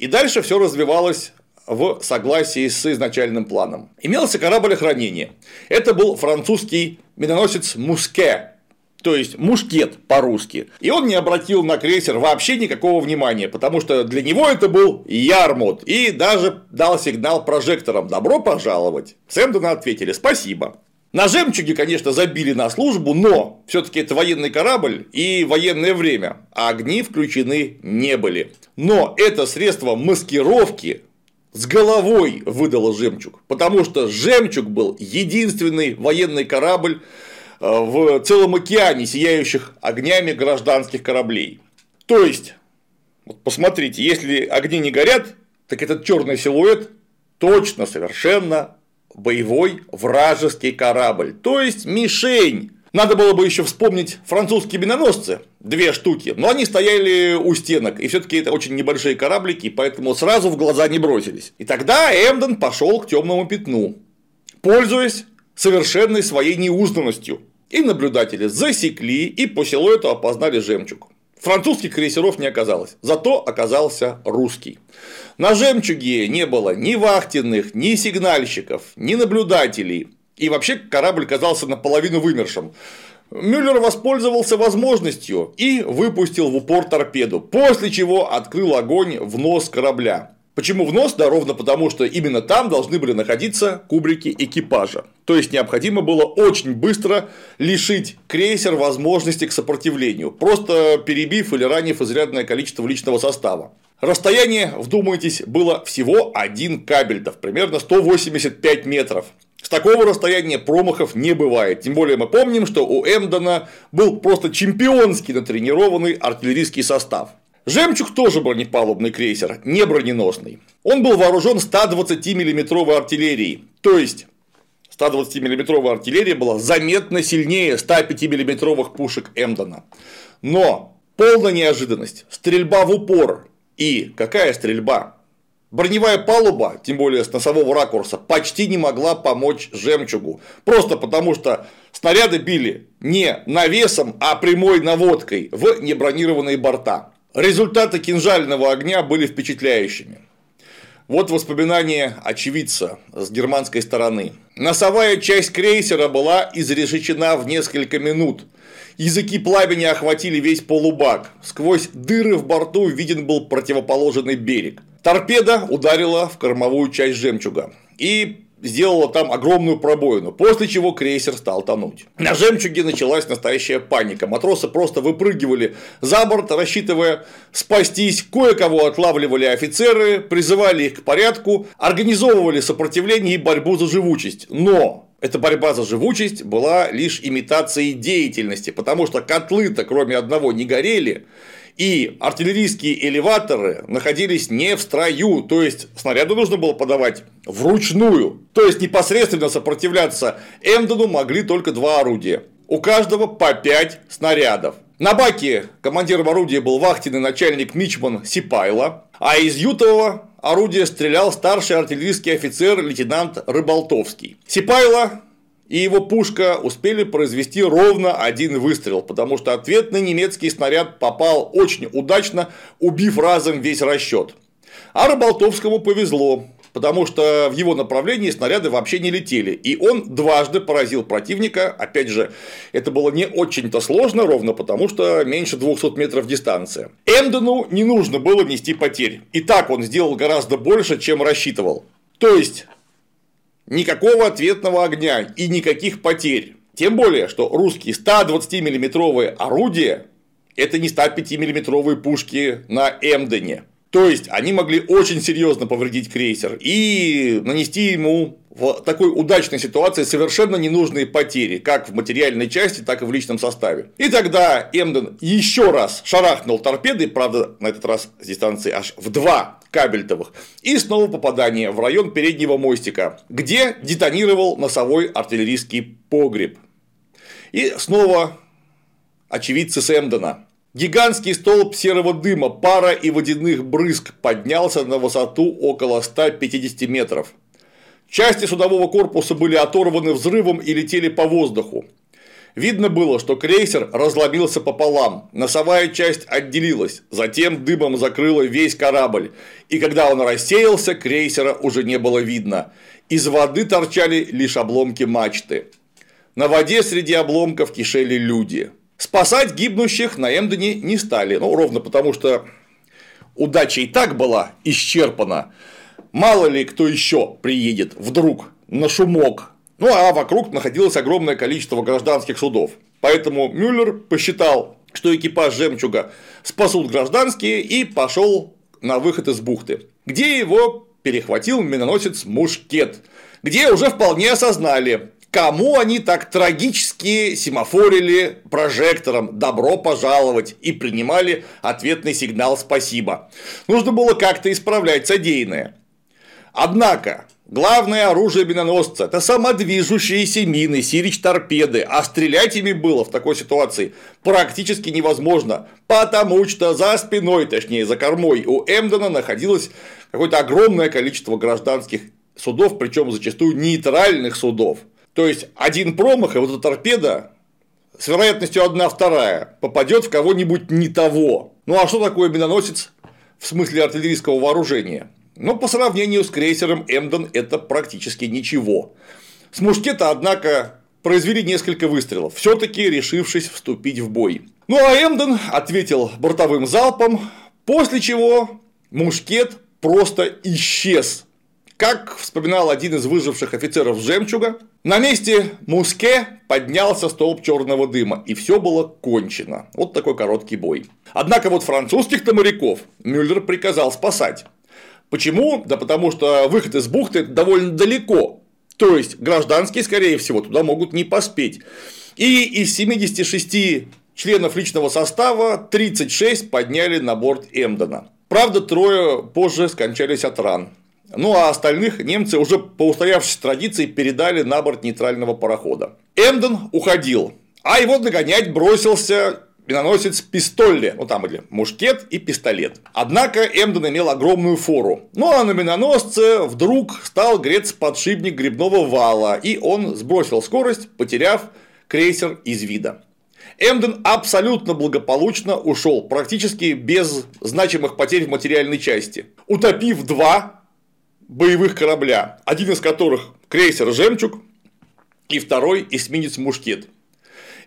И дальше все развивалось в согласии с изначальным планом. Имелся корабль охранения. Это был французский миноносец Муске, то есть мушкет по-русски. И он не обратил на крейсер вообще никакого внимания, потому что для него это был Ярмут, и даже дал сигнал прожекторам «добро пожаловать». Сэмдона ответили «спасибо». На жемчуге, конечно, забили на службу, но все-таки это военный корабль и военное время, а огни включены не были. Но это средство маскировки с головой выдало жемчуг, потому что жемчуг был единственный военный корабль, Э, в целом океане сияющих огнями гражданских кораблей. То есть, посмотрите, если огни не горят, так этот черный силуэт точно совершенно боевой вражеский корабль, то есть мишень. Надо было бы еще вспомнить французские миноносцы, две штуки, но они стояли у стенок, и все-таки это очень небольшие кораблики, поэтому сразу в глаза не бросились. И тогда Эмден пошел к темному пятну, пользуясь совершенной своей неузнанностью. И наблюдатели засекли и по силуэту опознали жемчуг. Французских крейсеров не оказалось, зато оказался русский. На жемчуге не было ни вахтенных, ни сигнальщиков, ни наблюдателей. И вообще корабль казался наполовину вымершим. Мюллер воспользовался возможностью и выпустил в упор торпеду, после чего открыл огонь в нос корабля. Почему в нос? Да ровно потому, что именно там должны были находиться кубрики экипажа. То есть необходимо было очень быстро лишить крейсер возможности к сопротивлению, просто перебив или ранив изрядное количество личного состава. Расстояние, вдумайтесь, было всего один кабельтов, примерно 185 метров. С такого расстояния промахов не бывает. Тем более мы помним, что у Эмдена был просто чемпионский натренированный артиллерийский состав. Жемчуг тоже бронепалубный крейсер, не броненосный. Он был вооружен 120 миллиметровой артиллерией, то есть 120 миллиметровая артиллерия была заметно сильнее 105 миллиметровых пушек Эмдена. Но полная неожиданность, стрельба в упор. И какая стрельба? Броневая палуба, тем более с носового ракурса, почти не могла помочь жемчугу. Просто потому, что снаряды били не навесом, а прямой наводкой в небронированные борта. Результаты кинжального огня были впечатляющими. Вот воспоминания очевидца с германской стороны. Носовая часть крейсера была изрешечена в несколько минут. Языки пламени охватили весь полубак. Сквозь дыры в борту виден был противоположный берег. Торпеда ударила в кормовую часть жемчуга. И сделала там огромную пробоину, после чего крейсер стал тонуть. На жемчуге началась настоящая паника. Матросы просто выпрыгивали за борт, рассчитывая спастись. Кое-кого отлавливали офицеры, призывали их к порядку, организовывали сопротивление и борьбу за живучесть. Но эта борьба за живучесть была лишь имитацией деятельности, потому что котлы-то кроме одного не горели, и артиллерийские элеваторы находились не в строю, то есть снаряды нужно было подавать вручную, то есть непосредственно сопротивляться Эмдену могли только два орудия, у каждого по пять снарядов. На баке командиром орудия был вахтенный начальник Мичман Сипайло, а из ютового орудия стрелял старший артиллерийский офицер лейтенант Рыболтовский. Сипайло и его пушка успели произвести ровно один выстрел, потому что ответный немецкий снаряд попал очень удачно, убив разом весь расчет. А Рыболтовскому повезло, потому что в его направлении снаряды вообще не летели, и он дважды поразил противника, опять же, это было не очень-то сложно, ровно потому что меньше 200 метров дистанция. Эмдену не нужно было нести потерь, и так он сделал гораздо больше, чем рассчитывал. То есть, никакого ответного огня и никаких потерь. Тем более, что русские 120 миллиметровые орудия – это не 105 миллиметровые пушки на Эмдене. То есть, они могли очень серьезно повредить крейсер и нанести ему в такой удачной ситуации совершенно ненужные потери, как в материальной части, так и в личном составе. И тогда Эмден еще раз шарахнул торпедой, правда, на этот раз с дистанции аж в два кабельтовых, и снова попадание в район переднего мостика, где детонировал носовой артиллерийский погреб. И снова очевидцы Сэмдена. Гигантский столб серого дыма, пара и водяных брызг поднялся на высоту около 150 метров. Части судового корпуса были оторваны взрывом и летели по воздуху. Видно было, что крейсер разломился пополам, носовая часть отделилась, затем дымом закрыла весь корабль, и когда он рассеялся, крейсера уже не было видно. Из воды торчали лишь обломки мачты. На воде среди обломков кишели люди. Спасать гибнущих на Эмдене не стали, ну, ровно потому что удача и так была исчерпана. Мало ли кто еще приедет вдруг на шумок ну а вокруг находилось огромное количество гражданских судов. Поэтому Мюллер посчитал, что экипаж жемчуга спасут гражданские и пошел на выход из бухты, где его перехватил миноносец Мушкет, где уже вполне осознали, кому они так трагически семафорили прожектором «добро пожаловать» и принимали ответный сигнал «спасибо». Нужно было как-то исправлять содеянное. Однако, главное оружие миноносца – это самодвижущиеся мины, сирич-торпеды, а стрелять ими было в такой ситуации практически невозможно, потому что за спиной, точнее за кормой у Эмдена находилось какое-то огромное количество гражданских судов, причем зачастую нейтральных судов. То есть один промах, и вот эта торпеда с вероятностью одна вторая попадет в кого-нибудь не того. Ну а что такое миноносец в смысле артиллерийского вооружения? Но по сравнению с крейсером Эмден это практически ничего. С мушкета, однако, произвели несколько выстрелов, все-таки решившись вступить в бой. Ну а Эмден ответил бортовым залпом, после чего мушкет просто исчез. Как вспоминал один из выживших офицеров «Жемчуга», На месте Муске поднялся столб черного дыма, и все было кончено. Вот такой короткий бой. Однако вот французских-то моряков Мюллер приказал спасать. Почему? Да потому что выход из бухты довольно далеко. То есть гражданские, скорее всего, туда могут не поспеть. И из 76 членов личного состава 36 подняли на борт Эмдена. Правда, трое позже скончались от ран. Ну а остальных немцы уже по устоявшейся традиции передали на борт нейтрального парохода. Эмден уходил, а его догонять бросился миноносец Пистолле, ну там были мушкет и пистолет. Однако Эмден имел огромную фору. Ну а на миноносце вдруг стал греться подшипник грибного вала, и он сбросил скорость, потеряв крейсер из вида. Эмден абсолютно благополучно ушел, практически без значимых потерь в материальной части, утопив два боевых корабля, один из которых крейсер «Жемчуг» и второй эсминец «Мушкет».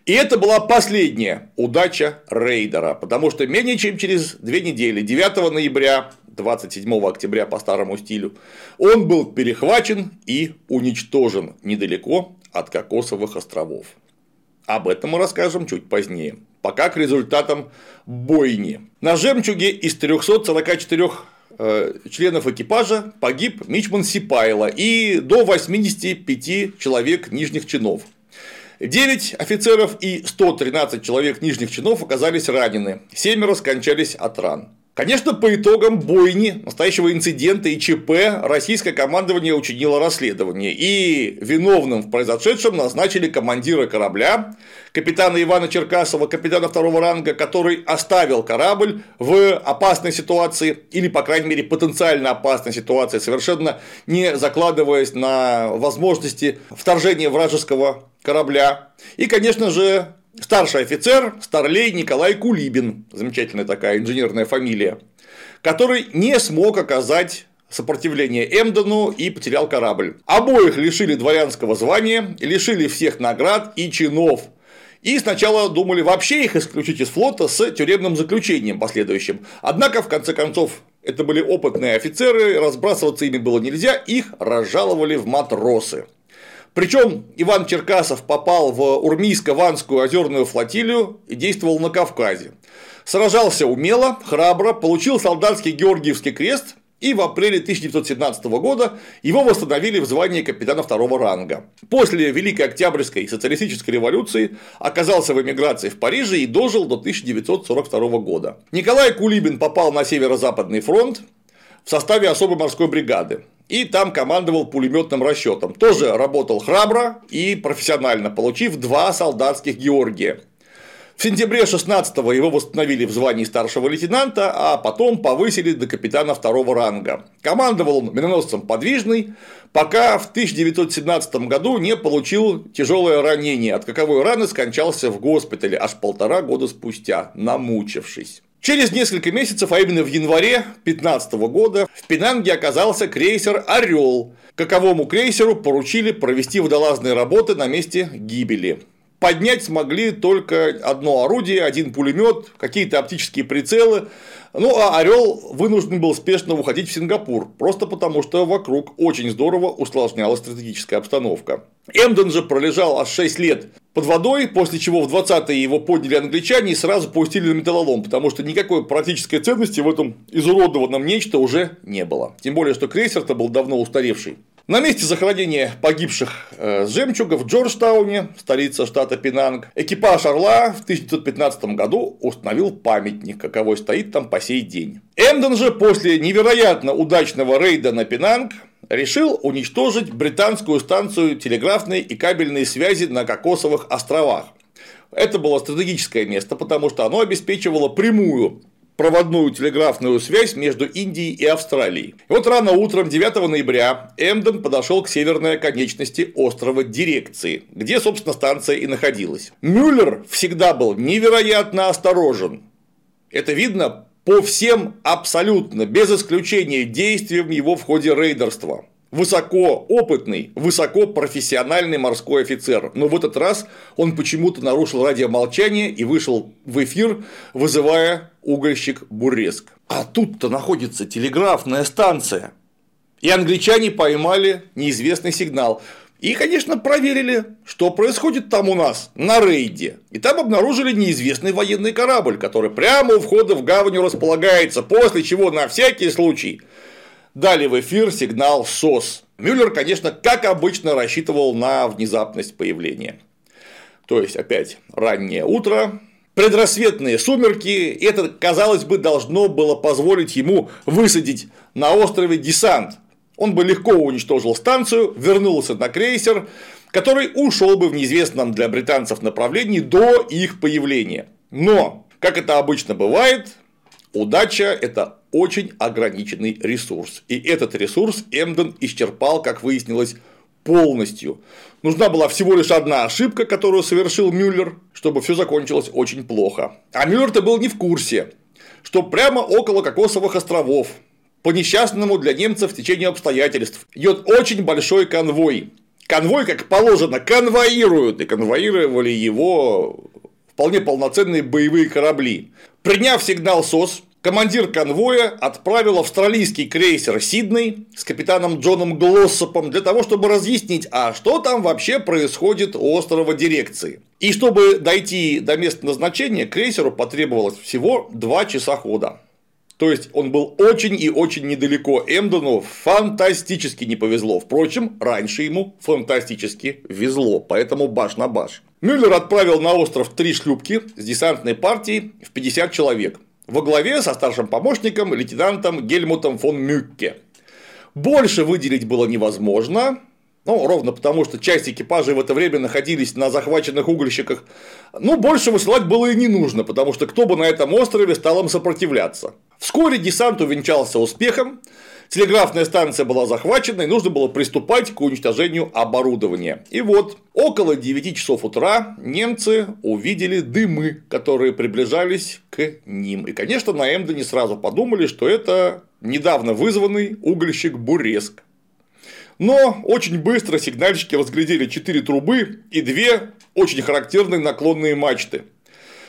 И это была последняя удача рейдера, потому что менее чем через две недели, 9 ноября, 27 октября по старому стилю, он был перехвачен и уничтожен недалеко от Кокосовых островов. Об этом мы расскажем чуть позднее. Пока к результатам бойни. На «Жемчуге» из 344 э, членов экипажа погиб Мичман Сипайло и до 85 человек нижних чинов. 9 офицеров и 113 человек нижних чинов оказались ранены, семеро скончались от ран. Конечно, по итогам бойни, настоящего инцидента и ЧП российское командование учинило расследование, и виновным в произошедшем назначили командира корабля, капитана Ивана Черкасова, капитана второго ранга, который оставил корабль в опасной ситуации, или, по крайней мере, потенциально опасной ситуации, совершенно не закладываясь на возможности вторжения вражеского корабля. И, конечно же, старший офицер, старлей Николай Кулибин, замечательная такая инженерная фамилия, который не смог оказать сопротивление Эмдену и потерял корабль. Обоих лишили дворянского звания, лишили всех наград и чинов. И сначала думали вообще их исключить из флота с тюремным заключением последующим. Однако, в конце концов, это были опытные офицеры, разбрасываться ими было нельзя, их разжаловали в матросы. Причем Иван Черкасов попал в Урмийско-Ванскую озерную флотилию и действовал на Кавказе. Сражался умело, храбро, получил солдатский Георгиевский крест и в апреле 1917 года его восстановили в звании капитана второго ранга. После Великой Октябрьской социалистической революции оказался в эмиграции в Париже и дожил до 1942 года. Николай Кулибин попал на Северо-Западный фронт в составе особой морской бригады и там командовал пулеметным расчетом. Тоже работал храбро и профессионально, получив два солдатских Георгия. В сентябре 16-го его восстановили в звании старшего лейтенанта, а потом повысили до капитана второго ранга. Командовал он миноносцем подвижный, пока в 1917 году не получил тяжелое ранение, от каковой раны скончался в госпитале аж полтора года спустя, намучившись. Через несколько месяцев, а именно в январе 2015 года, в Пенанге оказался крейсер Орел. Каковому крейсеру поручили провести водолазные работы на месте гибели. Поднять смогли только одно орудие, один пулемет, какие-то оптические прицелы, ну, а Орел вынужден был спешно уходить в Сингапур, просто потому что вокруг очень здорово усложнялась стратегическая обстановка. Эмден же пролежал аж 6 лет под водой, после чего в 20-е его подняли англичане и сразу пустили на металлолом, потому что никакой практической ценности в этом изуродованном нечто уже не было. Тем более, что крейсер-то был давно устаревший. На месте захоронения погибших э, с жемчуга в Джорджтауне, столица штата Пинанг, экипаж Орла в 1915 году установил памятник, каковой стоит там по сей день. Эмден же после невероятно удачного рейда на Пинанг решил уничтожить британскую станцию телеграфной и кабельной связи на Кокосовых островах. Это было стратегическое место, потому что оно обеспечивало прямую проводную телеграфную связь между Индией и Австралией. И вот рано утром 9 ноября Эмден подошел к северной оконечности острова Дирекции, где, собственно, станция и находилась. Мюллер всегда был невероятно осторожен. Это видно по всем абсолютно, без исключения действиям его в ходе рейдерства высоко опытный, высоко профессиональный морской офицер. Но в этот раз он почему-то нарушил радиомолчание и вышел в эфир, вызывая угольщик Буреск. А тут-то находится телеграфная станция. И англичане поймали неизвестный сигнал. И, конечно, проверили, что происходит там у нас на рейде. И там обнаружили неизвестный военный корабль, который прямо у входа в гавань располагается, после чего на всякий случай дали в эфир сигнал СОС. Мюллер, конечно, как обычно, рассчитывал на внезапность появления. То есть, опять, раннее утро, предрассветные сумерки, это, казалось бы, должно было позволить ему высадить на острове десант, он бы легко уничтожил станцию, вернулся на крейсер, который ушел бы в неизвестном для британцев направлении до их появления. Но, как это обычно бывает, удача – это очень ограниченный ресурс. И этот ресурс Эмден исчерпал, как выяснилось, полностью. Нужна была всего лишь одна ошибка, которую совершил Мюллер, чтобы все закончилось очень плохо. А Мюллер-то был не в курсе, что прямо около Кокосовых островов по несчастному для немцев течению обстоятельств идет очень большой конвой. Конвой, как положено, конвоируют, и конвоировали его вполне полноценные боевые корабли. Приняв сигнал СОС, командир конвоя отправил австралийский крейсер Сидней с капитаном Джоном Глоссопом для того, чтобы разъяснить, а что там вообще происходит у острова дирекции. И чтобы дойти до места назначения, крейсеру потребовалось всего 2 часа хода. То есть он был очень и очень недалеко. Эмдену фантастически не повезло. Впрочем, раньше ему фантастически везло, поэтому баш на баш. Мюллер отправил на остров три шлюпки с десантной партией в 50 человек. Во главе со старшим помощником лейтенантом Гельмутом фон Мюкке. Больше выделить было невозможно, ну, ровно потому, что часть экипажей в это время находились на захваченных угольщиках. Ну, больше высылать было и не нужно, потому что кто бы на этом острове стал им сопротивляться. Вскоре десант увенчался успехом, телеграфная станция была захвачена, и нужно было приступать к уничтожению оборудования. И вот, около 9 часов утра немцы увидели дымы, которые приближались к ним. И, конечно, на Эмдене сразу подумали, что это недавно вызванный угольщик Буреск. Но очень быстро сигнальщики разглядели четыре трубы и две очень характерные наклонные мачты.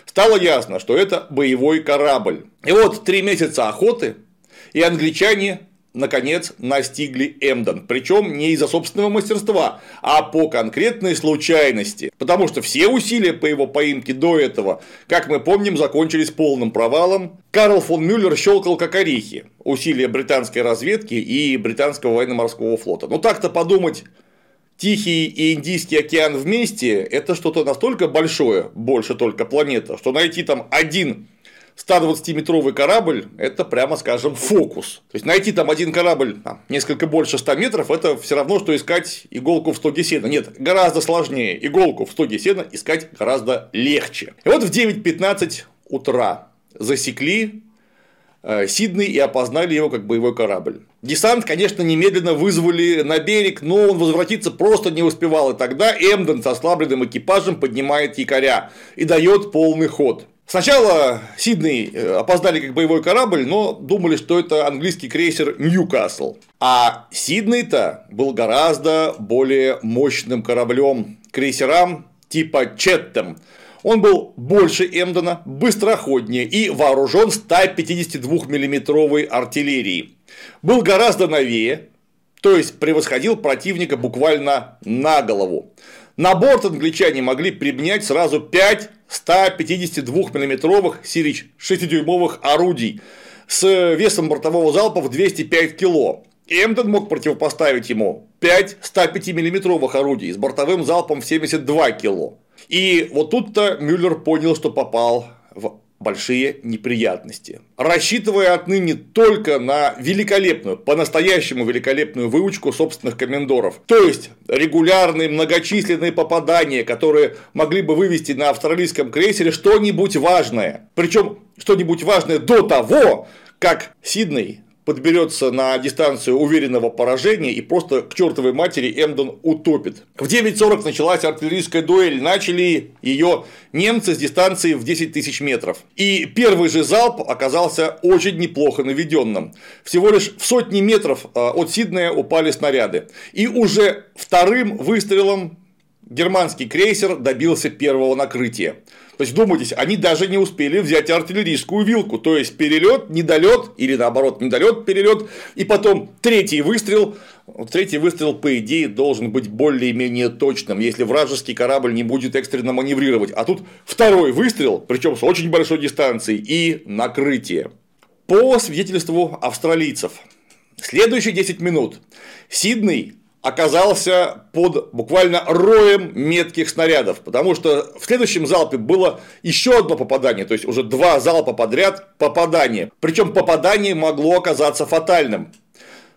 Стало ясно, что это боевой корабль. И вот три месяца охоты, и англичане наконец настигли Эмден. Причем не из-за собственного мастерства, а по конкретной случайности. Потому что все усилия по его поимке до этого, как мы помним, закончились полным провалом. Карл фон Мюллер щелкал как орехи. Усилия британской разведки и британского военно-морского флота. Ну так-то подумать, Тихий и Индийский океан вместе – это что-то настолько большое, больше только планета, что найти там один 120-метровый корабль – это, прямо скажем, фокус. То есть, найти там один корабль там, несколько больше 100 метров – это все равно, что искать иголку в стоге сена. Нет, гораздо сложнее. Иголку в стоге сена искать гораздо легче. И вот в 9.15 утра засекли Э, Сиднey и опознали его как боевой корабль. Десант, конечно, немедленно вызвали на берег, но он возвратиться просто не успевал, и тогда Эмден с ослабленным экипажем поднимает якоря и дает полный ход. Сначала Сидней э, опознали как боевой корабль, но думали, что это английский крейсер Ньюкасл. А Сидней-то был гораздо более мощным кораблем крейсерам типа Четтем, он был больше Эмдена, быстроходнее и вооружен 152 миллиметровой артиллерией. Был гораздо новее, то есть превосходил противника буквально на голову. На борт англичане могли применять сразу 5 152 миллиметровых Сирич 6-дюймовых орудий с весом бортового залпа в 205 кило. Эмден мог противопоставить ему 5 105 миллиметровых орудий с бортовым залпом в 72 кило. И вот тут-то Мюллер понял, что попал в большие неприятности. Рассчитывая отныне только на великолепную, по-настоящему великолепную выучку собственных комендоров. То есть регулярные многочисленные попадания, которые могли бы вывести на австралийском крейсере что-нибудь важное. Причем что-нибудь важное до того, как Сидней подберется на дистанцию уверенного поражения и просто к чертовой матери Эмдон утопит. В 9.40 началась артиллерийская дуэль, начали ее немцы с дистанции в 10 тысяч метров. И первый же залп оказался очень неплохо наведенным. Всего лишь в сотни метров а, от Сиднея упали снаряды. И уже вторым выстрелом германский крейсер добился первого накрытия. То есть, вдумайтесь, они даже не успели взять артиллерийскую вилку, то есть перелет, недолет, или наоборот, недолет, перелет, и потом третий выстрел. Третий выстрел, по идее, должен быть более-менее точным, если вражеский корабль не будет экстренно маневрировать. А тут второй выстрел, причем с очень большой дистанции, и накрытие. По свидетельству австралийцев, следующие 10 минут Сидней оказался под буквально роем метких снарядов, потому что в следующем залпе было еще одно попадание, то есть уже два залпа подряд попадания. Причем попадание могло оказаться фатальным.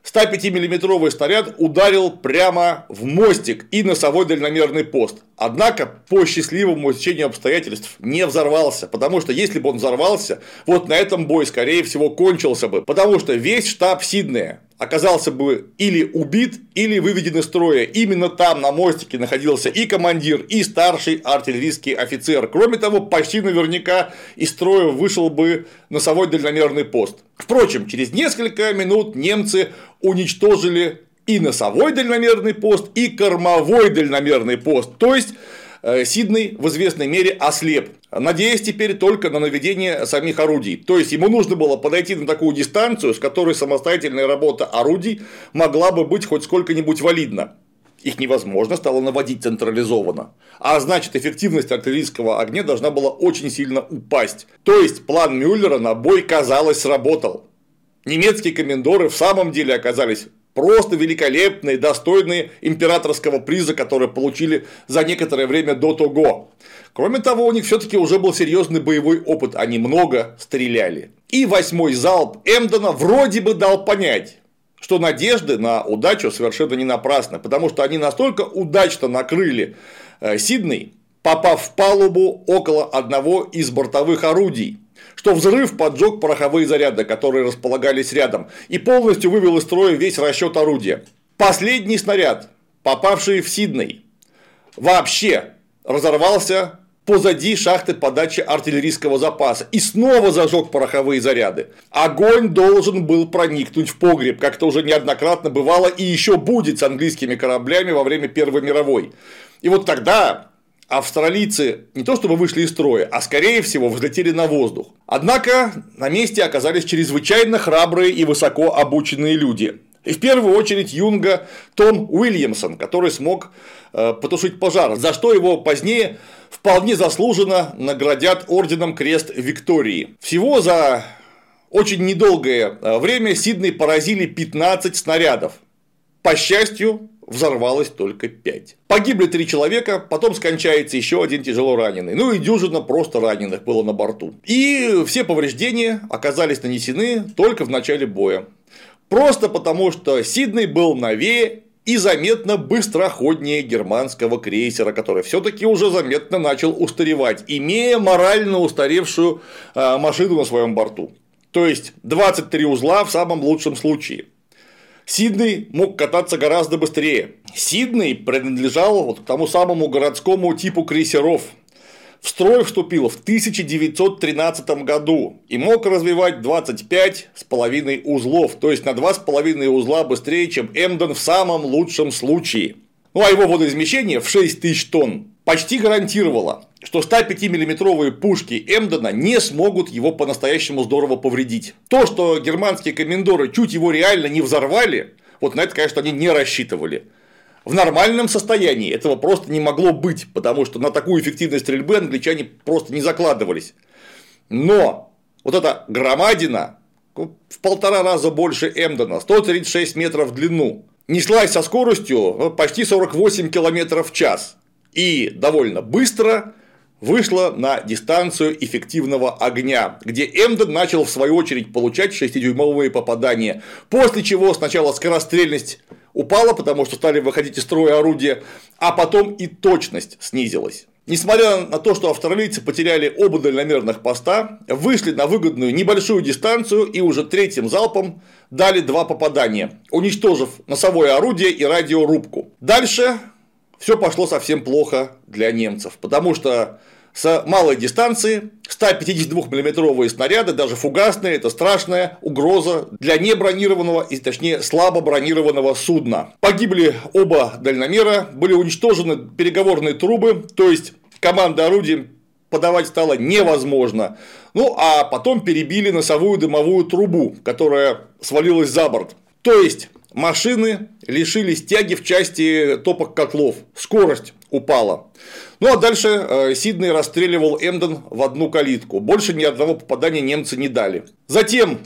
105-миллиметровый снаряд ударил прямо в мостик и носовой дальномерный пост. Однако, по счастливому течению обстоятельств, не взорвался, потому что если бы он взорвался, вот на этом бой, скорее всего, кончился бы, потому что весь штаб Сиднея оказался бы или убит, или выведен из строя. Именно там, на мостике, находился и командир, и старший артиллерийский офицер. Кроме того, почти наверняка из строя вышел бы носовой дальномерный пост. Впрочем, через несколько минут немцы уничтожили и носовой дальномерный пост, и кормовой дальномерный пост. То есть, Э, Сиднey в известной мере ослеп, надеясь теперь только на наведение самих орудий. То есть ему нужно было подойти на такую дистанцию, с которой самостоятельная работа орудий могла бы быть хоть сколько-нибудь валидна. Их невозможно стало наводить централизованно. А значит, эффективность артиллерийского огня должна была очень сильно упасть. То есть план Мюллера на бой, казалось, сработал. Немецкие комендоры в самом деле оказались просто великолепные, достойные императорского приза, которые получили за некоторое время до того. Кроме того, у них все-таки уже был серьезный боевой опыт, они много стреляли. И восьмой залп Эмдена вроде бы дал понять, что надежды на удачу совершенно не напрасны, потому что они настолько удачно накрыли э, Сидней, попав в палубу около одного из бортовых орудий что взрыв поджег пороховые заряды, которые располагались рядом, и полностью вывел из строя весь расчет орудия. Последний снаряд, попавший в Сидней, вообще разорвался позади шахты подачи артиллерийского запаса и снова зажег пороховые заряды. Огонь должен был проникнуть в погреб, как это уже неоднократно бывало и еще будет с английскими кораблями во время Первой мировой. И вот тогда австралийцы не то чтобы вышли из строя, а скорее всего взлетели на воздух. Однако на месте оказались чрезвычайно храбрые и высоко обученные люди. И в первую очередь юнга Том Уильямсон, который смог э, потушить пожар, за что его позднее вполне заслуженно наградят орденом Крест Виктории. Всего за очень недолгое э, время Сидней поразили 15 снарядов. По счастью, взорвалось только 5. Погибли три человека, потом скончается еще один тяжело раненый. Ну и дюжина просто раненых было на борту. И все повреждения оказались нанесены только в начале боя. Просто потому, что Сидней был новее и заметно быстроходнее германского крейсера, который все-таки уже заметно начал устаревать, имея морально устаревшую а, машину на своем борту. То есть 23 узла в самом лучшем случае. Сидней мог кататься гораздо быстрее. Сидней принадлежал вот к тому самому городскому типу крейсеров. В строй вступил в 1913 году и мог развивать 25 с половиной узлов, то есть на 2,5 узла быстрее, чем Эмден в самом лучшем случае. Ну а его водоизмещение в 6 тысяч тонн почти гарантировало, что 105 миллиметровые пушки Эмдена не смогут его по-настоящему здорово повредить. То, что германские комендоры чуть его реально не взорвали, вот на это, конечно, они не рассчитывали. В нормальном состоянии этого просто не могло быть, потому что на такую эффективность стрельбы англичане просто не закладывались. Но вот эта громадина в полтора раза больше Эмдена, 136 метров в длину, неслась со скоростью ну, почти 48 км в час и довольно быстро вышла на дистанцию эффективного огня, где Эмден начал в свою очередь получать 6-дюймовые попадания, после чего сначала скорострельность упала, потому что стали выходить из строя орудия, а потом и точность снизилась. Несмотря на то, что австралийцы потеряли оба дальномерных поста, вышли на выгодную небольшую дистанцию и уже третьим залпом дали два попадания, уничтожив носовое орудие и радиорубку. Дальше все пошло совсем плохо для немцев, потому что с малой дистанции 152 миллиметровые снаряды, даже фугасные, это страшная угроза для небронированного и, точнее, слабо бронированного судна. Погибли оба дальномера, были уничтожены переговорные трубы, то есть команда орудий подавать стало невозможно. Ну, а потом перебили носовую дымовую трубу, которая свалилась за борт. То есть, машины лишились тяги в части топок котлов, скорость упала. Ну а дальше э, Сиднey расстреливал Эмден в одну калитку. Больше ни одного попадания немцы не дали. Затем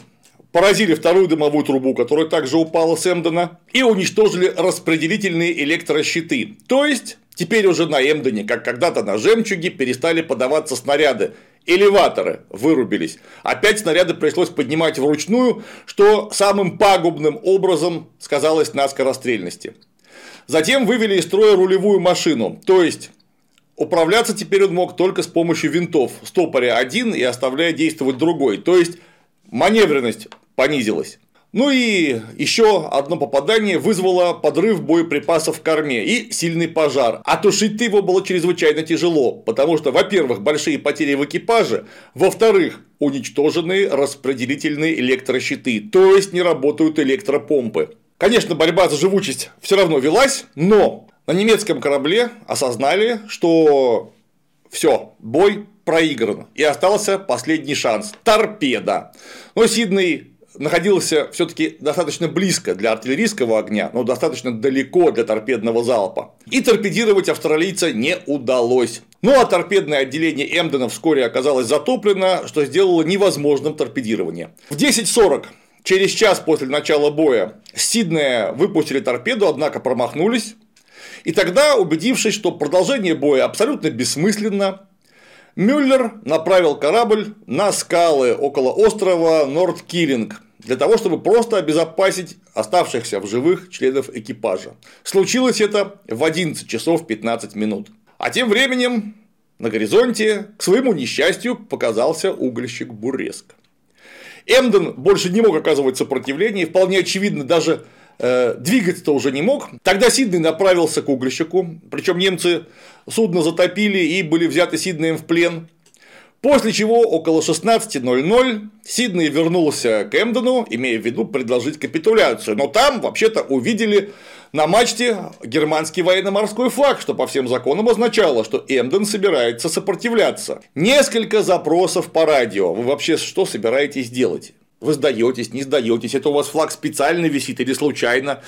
поразили вторую дымовую трубу, которая также упала с Эмдена, и уничтожили распределительные электрощиты. То есть, теперь уже на Эмдене, как когда-то на Жемчуге, перестали подаваться снаряды. Элеваторы вырубились. Опять снаряды пришлось поднимать вручную, что самым пагубным образом сказалось на скорострельности. Затем вывели из строя рулевую машину, то есть управляться теперь он мог только с помощью винтов, стопоря один и оставляя действовать другой, то есть маневренность понизилась. Ну и еще одно попадание вызвало подрыв боеприпасов в корме и сильный пожар. А тушить его было чрезвычайно тяжело, потому что, во-первых, большие потери в экипаже, во-вторых, уничтожены распределительные электрощиты, то есть не работают электропомпы. Конечно, борьба за живучесть все равно велась, но на немецком корабле осознали, что все, бой проигран, и остался последний шанс – торпеда. Но Сиднey находился все-таки достаточно близко для артиллерийского огня, но достаточно далеко для торпедного залпа. И торпедировать австралийца не удалось. Ну а торпедное отделение Эмдена вскоре оказалось затоплено, что сделало невозможным торпедирование. В 10.40 Через час после начала боя Сиднея выпустили торпеду, однако промахнулись. И тогда, убедившись, что продолжение боя абсолютно бессмысленно, Мюллер направил корабль на скалы около острова Нордкиллинг для того, чтобы просто обезопасить оставшихся в живых членов экипажа. Случилось это в 11 часов 15 минут. А тем временем на горизонте, к своему несчастью, показался угольщик Буреск. Эмден больше не мог оказывать сопротивление, и вполне очевидно даже двигаться-то уже не мог. Тогда Сиднey направился к угольщику, причем немцы судно затопили и были взяты Сиднеем в плен. После чего около 16.00 Сидней вернулся к Эмдену, имея в виду предложить капитуляцию. Но там вообще-то увидели на мачте германский военно-морской флаг, что по всем законам означало, что Эмден собирается сопротивляться. Несколько запросов по радио. Вы вообще что собираетесь делать? Вы сдаетесь, не сдаетесь, это у вас флаг специально висит или случайно.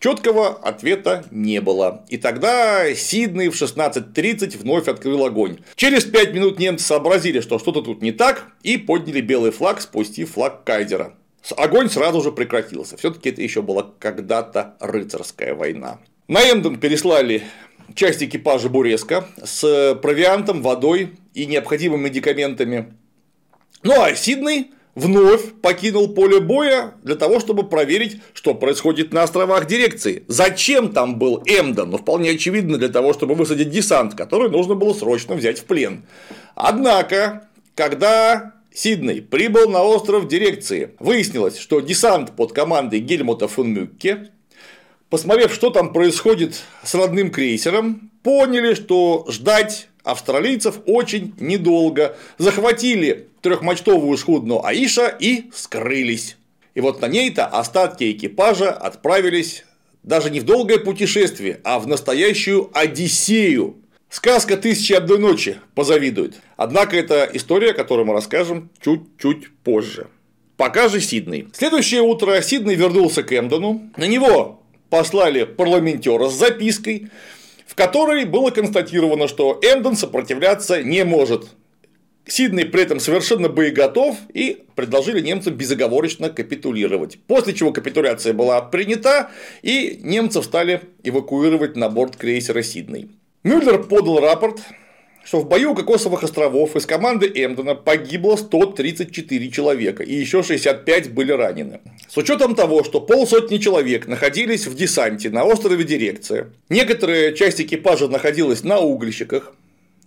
Четкого ответа не было. И тогда Сиднey в 16.30 вновь открыл огонь. Через 5 минут немцы сообразили, что что-то тут не так, и подняли белый флаг, спустив флаг Кайзера. Огонь сразу же прекратился. Все-таки это еще была когда-то рыцарская война. На Эмден переслали часть экипажа Буреска с провиантом, водой и необходимыми медикаментами. Ну а Сиднey вновь покинул поле боя для того, чтобы проверить, что происходит на островах дирекции. Зачем там был Эмден? Ну, вполне очевидно, для того, чтобы высадить десант, который нужно было срочно взять в плен. Однако, когда Сидней прибыл на остров дирекции, выяснилось, что десант под командой Гельмута фон Мюкке, посмотрев, что там происходит с родным крейсером, поняли, что ждать австралийцев очень недолго, захватили трехмачтовую шхуну Аиша и скрылись. И вот на ней-то остатки экипажа отправились даже не в долгое путешествие, а в настоящую Одиссею. Сказка «Тысячи одной ночи» позавидует. Однако это история, которую мы расскажем чуть-чуть позже. Пока же Сиднey. Следующее утро Сидней вернулся к Эмдону. На него послали парламентера с запиской, которой было констатировано, что Эмден сопротивляться не может. Сиднey при этом совершенно боеготов и предложили немцам безоговорочно капитулировать. После чего капитуляция была принята, и немцев стали эвакуировать на борт крейсера Сидней. Мюллер подал рапорт, что в бою у Кокосовых островов из команды Эмдена погибло 134 человека, и еще 65 были ранены. С учетом того, что полсотни человек находились в десанте на острове Дирекция, некоторая часть экипажа находилась на угольщиках,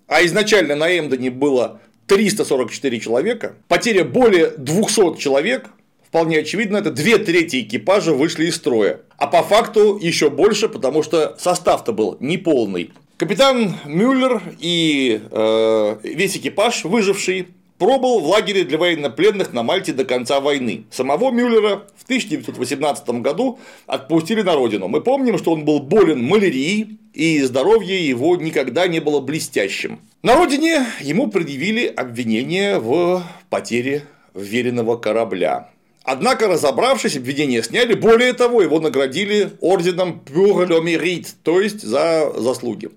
а изначально на Эмдене было 344 человека, потеря более 200 человек, вполне очевидно, это две трети экипажа вышли из строя. А по факту еще больше, потому что состав-то был неполный. Капитан Мюллер и э, весь экипаж, выживший, пробыл в лагере для военнопленных на Мальте до конца войны. Самого Мюллера в 1918 году отпустили на родину. Мы помним, что он был болен малярией, и здоровье его никогда не было блестящим. На родине ему предъявили обвинение в потере веренного корабля. Однако, разобравшись, обвинения сняли, более того, его наградили орденом Mérite, то есть за заслуги.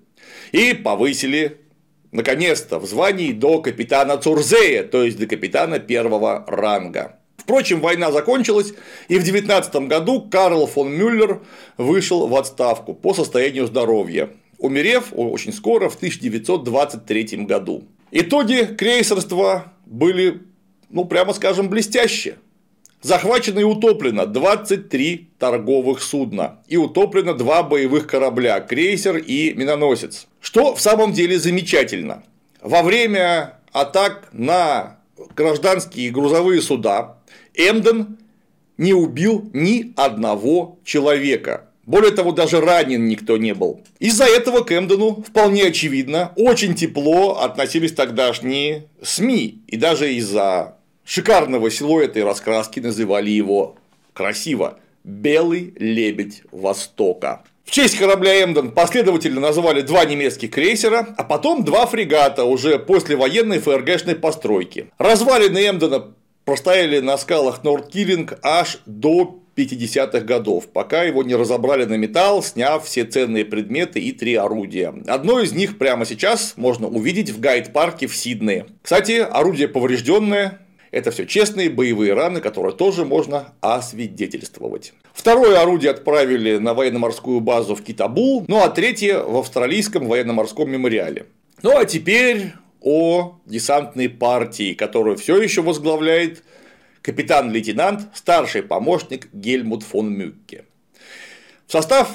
И повысили наконец-то, в звании до капитана Цурзея, то есть до капитана первого ранга. Впрочем, война закончилась, и в 19 году Карл фон Мюллер вышел в отставку по состоянию здоровья, умерев очень скоро, в 1923 году. Итоги крейсерства были, ну, прямо скажем, блестящие. Захвачено и утоплено 23 торговых судна и утоплено два боевых корабля – крейсер и миноносец. Что в самом деле замечательно. Во время атак на гражданские грузовые суда Эмден не убил ни одного человека. Более того, даже ранен никто не был. Из-за этого к Эмдену, вполне очевидно, очень тепло относились тогдашние СМИ. И даже из-за шикарного силуэта и раскраски называли его красиво «Белый лебедь Востока». В честь корабля Эмден последовательно назвали два немецких крейсера, а потом два фрегата уже после военной ФРГшной постройки. Развалины Эмдена простояли на скалах Нордкиллинг аж до 50-х годов, пока его не разобрали на металл, сняв все ценные предметы и три орудия. Одно из них прямо сейчас можно увидеть в гайд-парке в Сиднее. Кстати, орудие поврежденное, это все честные боевые раны, которые тоже можно освидетельствовать. Второе орудие отправили на военно-морскую базу в Китабул, ну а третье в австралийском военно-морском мемориале. Ну а теперь о десантной партии, которую все еще возглавляет капитан-лейтенант, старший помощник Гельмут фон Мюкке. В состав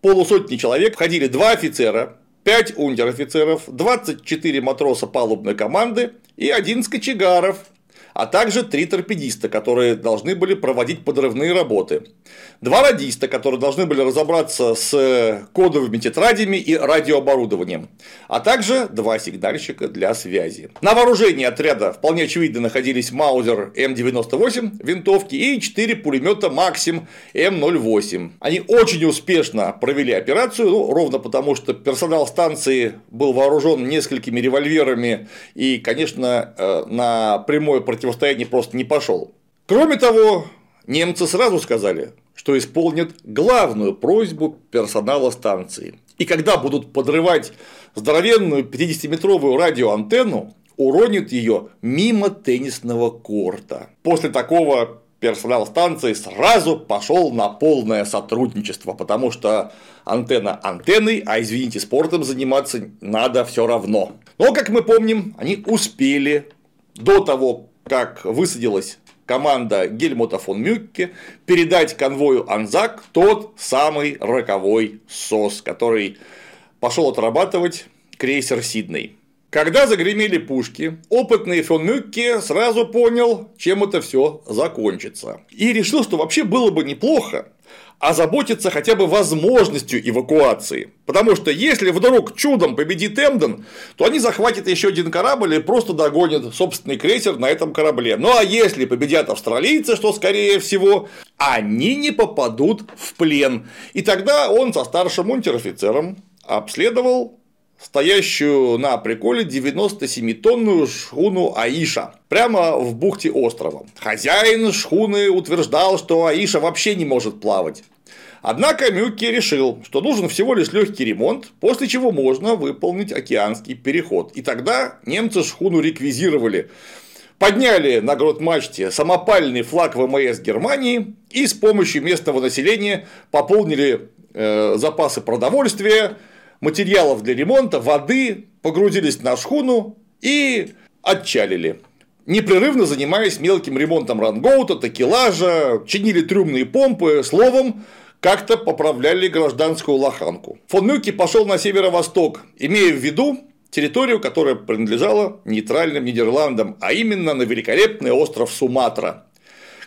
полусотни человек входили два офицера, 5 унтер-офицеров, 24 матроса палубной команды и один кочегаров, а также три торпедиста, которые должны были проводить подрывные работы. Два радиста, которые должны были разобраться с кодовыми тетрадями и радиооборудованием, а также два сигнальщика для связи. На вооружении отряда вполне очевидно находились Маузер М98 винтовки и 4 пулемета Максим М08. Они очень успешно провели операцию, ну, ровно потому, что персонал станции был вооружен несколькими револьверами и, конечно, э, на прямое противостояние просто не пошел. Кроме того, немцы сразу сказали, что исполнят главную просьбу персонала станции. И когда будут подрывать здоровенную 50-метровую радиоантенну, уронит ее мимо теннисного корта. После такого персонал станции сразу пошел на полное сотрудничество, потому что антенна антенной, а извините, спортом заниматься надо все равно. Но, как мы помним, они успели до того, как высадилась команда Гельмута фон Мюкке передать конвою Анзак тот самый роковой СОС, который пошел отрабатывать крейсер Сидней. Когда загремели пушки, опытный фон Мюкке сразу понял, чем это все закончится. И решил, что вообще было бы неплохо озаботиться хотя бы возможностью эвакуации. Потому что если вдруг чудом победит Эмден, то они захватят еще один корабль и просто догонят собственный крейсер на этом корабле. Ну а если победят австралийцы, что скорее всего, они не попадут в плен. И тогда он со старшим унтер-офицером обследовал стоящую на приколе 97-тонную шхуну Аиша прямо в бухте острова. Хозяин шхуны утверждал, что Аиша вообще не может плавать. Однако Мюкки решил, что нужен всего лишь легкий ремонт, после чего можно выполнить океанский переход. И тогда немцы шхуну реквизировали, подняли на грот мачте самопальный флаг ВМС Германии и с помощью местного населения пополнили э, запасы продовольствия, материалов для ремонта, воды, погрузились на шхуну и отчалили. Непрерывно занимаясь мелким ремонтом рангоута, такелажа, чинили трюмные помпы, словом, как-то поправляли гражданскую лоханку. Фон Мюкки пошел на северо-восток, имея в виду территорию, которая принадлежала нейтральным Нидерландам, а именно на великолепный остров Суматра,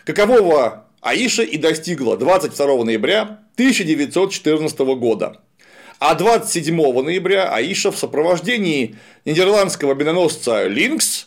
какового Аиша и достигла 22 ноября 1914 года. А 27 ноября Аиша в сопровождении нидерландского миноносца Линкс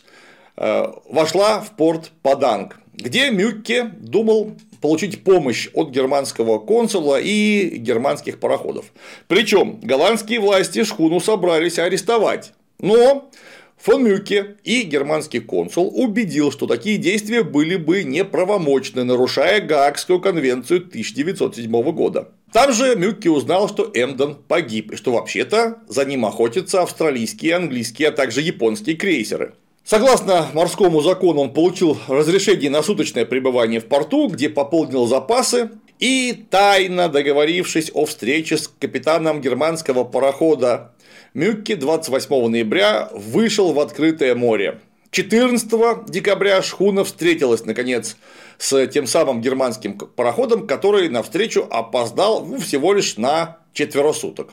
э, вошла в порт Паданг, где Мюкке думал получить помощь от германского консула и германских пароходов. Причем голландские власти шхуну собрались арестовать. Но Фон Мюке и германский консул убедил, что такие действия были бы неправомочны, нарушая Гаагскую конвенцию 1907 года. Там же Мюкке узнал, что Эмден погиб, и что вообще-то за ним охотятся австралийские, английские, а также японские крейсеры. Согласно морскому закону, он получил разрешение на суточное пребывание в порту, где пополнил запасы, и тайно договорившись о встрече с капитаном германского парохода Мюкке 28 ноября вышел в открытое море. 14 декабря шхуна встретилась, наконец, с тем самым германским пароходом, который навстречу опоздал всего лишь на четверо суток.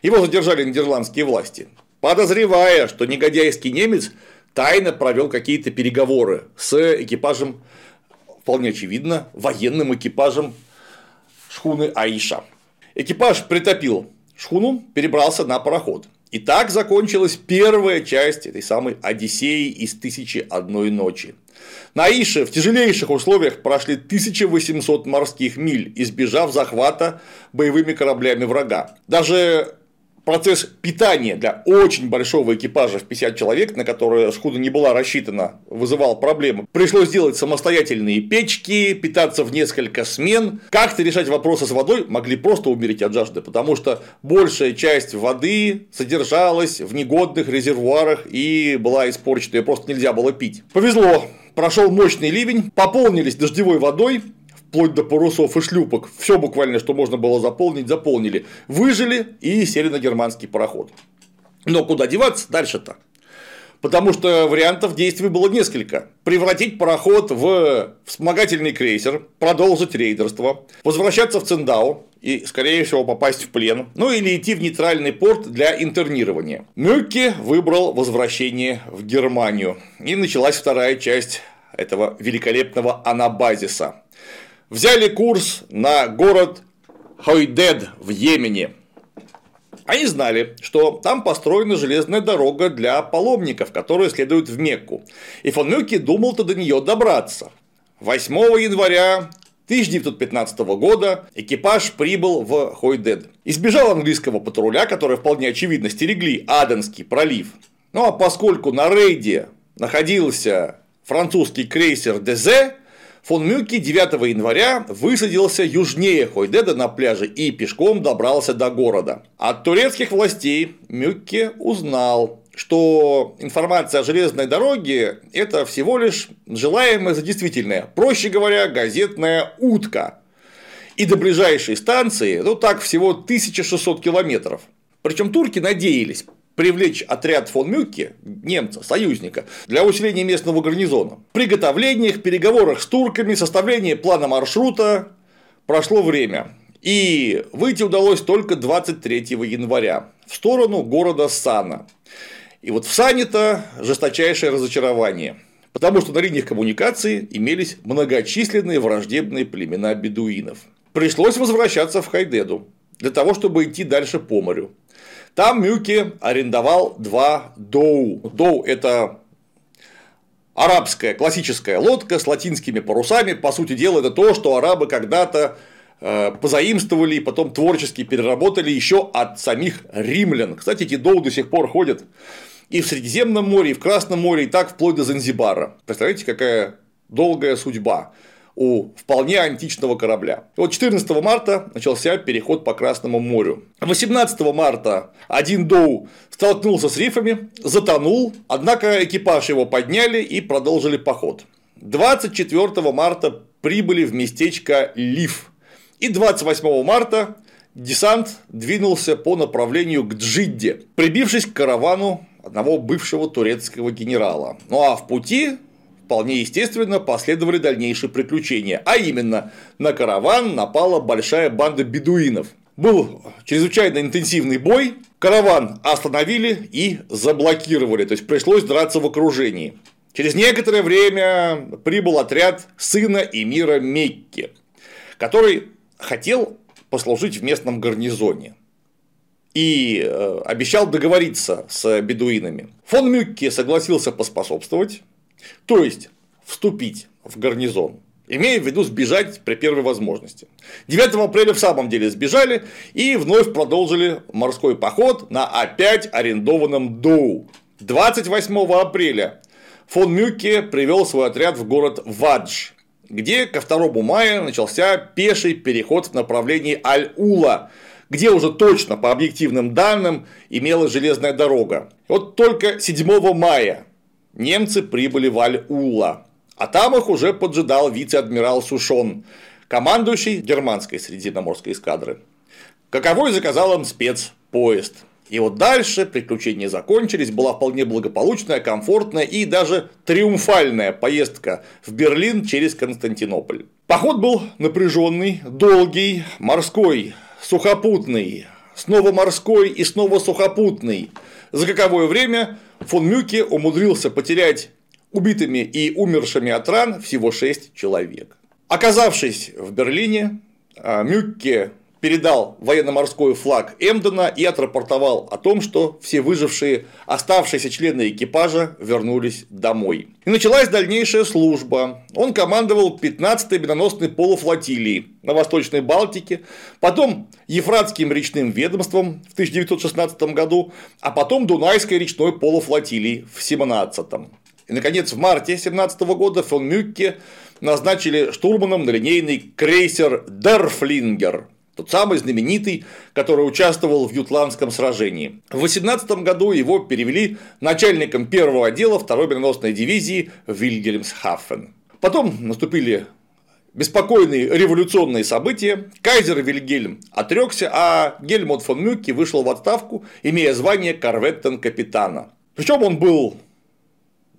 Его задержали нидерландские власти, подозревая, что негодяйский немец тайно провел какие-то переговоры с экипажем, вполне очевидно, военным экипажем шхуны Аиша. Экипаж притопил шхуну, перебрался на пароход. И так закончилась первая часть этой самой Одиссеи из «Тысячи одной ночи». На Ише в тяжелейших условиях прошли 1800 морских миль, избежав захвата боевыми кораблями врага. Даже процесс питания для очень большого экипажа в 50 человек, на который шхуна не была рассчитана, вызывал проблемы. Пришлось делать самостоятельные печки, питаться в несколько смен. Как-то решать вопросы с водой могли просто умереть от жажды, потому что большая часть воды содержалась в негодных резервуарах и была испорчена, ее просто нельзя было пить. Повезло, прошел мощный ливень, пополнились дождевой водой, вплоть до парусов и шлюпок, все буквально, что можно было заполнить, заполнили, выжили и сели на германский пароход. Но куда деваться дальше-то? Потому что вариантов действий было несколько. Превратить пароход в вспомогательный крейсер, продолжить рейдерство, возвращаться в Циндау и, скорее всего, попасть в плен, ну или идти в нейтральный порт для интернирования. Мюкке выбрал возвращение в Германию. И началась вторая часть этого великолепного анабазиса взяли курс на город Хойдед в Йемене. Они знали, что там построена железная дорога для паломников, которые следуют в Мекку, и фон Мюкке думал-то до нее добраться. 8 января 1915 года экипаж прибыл в Хойдед. Избежал английского патруля, который вполне очевидно стерегли Аденский пролив. Ну а поскольку на рейде находился французский крейсер Дезе, Фон Мюкки 9 января высадился южнее Хойдеда на пляже и пешком добрался до города. От турецких властей Мюкке узнал, что информация о железной дороге – это всего лишь желаемое за действительное, проще говоря, газетная утка. И до ближайшей станции, ну так, всего 1600 километров. Причем турки надеялись привлечь отряд фон Мюкке, немца, союзника, для усиления местного гарнизона. В приготовлениях, переговорах с турками, составлении плана маршрута прошло время. И выйти удалось только 23 января в сторону города Сана. И вот в Сане-то жесточайшее разочарование. Потому что на линиях коммуникации имелись многочисленные враждебные племена бедуинов. Пришлось возвращаться в Хайдеду для того, чтобы идти дальше по морю. Там Мюки арендовал два доу. Доу – это арабская классическая лодка с латинскими парусами. По сути дела, это то, что арабы когда-то э, позаимствовали и потом творчески переработали еще от самих римлян. Кстати, эти доу до сих пор ходят и в Средиземном море, и в Красном море, и так вплоть до Занзибара. Представляете, какая долгая судьба у вполне античного корабля. Вот 14 марта начался переход по Красному морю. 18 марта один Доу столкнулся с рифами, затонул, однако экипаж его подняли и продолжили поход. 24 марта прибыли в местечко Лив. И 28 марта десант двинулся по направлению к Джидде, прибившись к каравану одного бывшего турецкого генерала. Ну а в пути вполне естественно последовали дальнейшие приключения, а именно на караван напала большая банда бедуинов. Был чрезвычайно интенсивный бой, караван остановили и заблокировали, то есть пришлось драться в окружении. Через некоторое время прибыл отряд сына эмира Мекки, который хотел послужить в местном гарнизоне. и э, обещал договориться с бедуинами. Фон Мюкке согласился поспособствовать, то есть вступить в гарнизон, имея в виду сбежать при первой возможности. 9 апреля в самом деле сбежали и вновь продолжили морской поход на опять арендованном Доу. 28 апреля фон Мюкке привел свой отряд в город Вадж, где ко 2 мая начался пеший переход в направлении Аль-Ула, где уже точно по объективным данным имелась железная дорога. Вот только 7 мая немцы прибыли в Аль-Ула, а там их уже поджидал вице-адмирал Сушон, командующий германской средиземноморской эскадры. Каковой заказал им спецпоезд – и вот дальше приключения закончились, была вполне благополучная, комфортная и даже триумфальная поездка в Берлин через Константинополь. Поход был напряженный, долгий, морской, сухопутный, снова морской и снова сухопутный. За каковое время фон Мюке умудрился потерять убитыми и умершими от ран всего 6 человек. Оказавшись в Берлине, а, Мюкке передал военно-морской флаг Эмдена и отрапортовал о том, что все выжившие оставшиеся члены экипажа вернулись домой. И началась дальнейшая служба. Он командовал 15-й миноносной полуфлотилией на Восточной Балтике, потом Ефратским речным ведомством в 1916 году, а потом Дунайской речной полуфлотилией в 17 И, наконец, в марте 17 года фон Мюкке назначили штурманом на линейный крейсер Дерфлингер, тот самый знаменитый, который участвовал в Ютландском сражении. В 18 году его перевели начальником первого отдела второй миноносной дивизии в Вильгельмсхафен. Потом наступили беспокойные революционные события, кайзер Вильгельм отрекся, а Гельмут фон Мюкке вышел в отставку, имея звание корветтен-капитана. Причем он был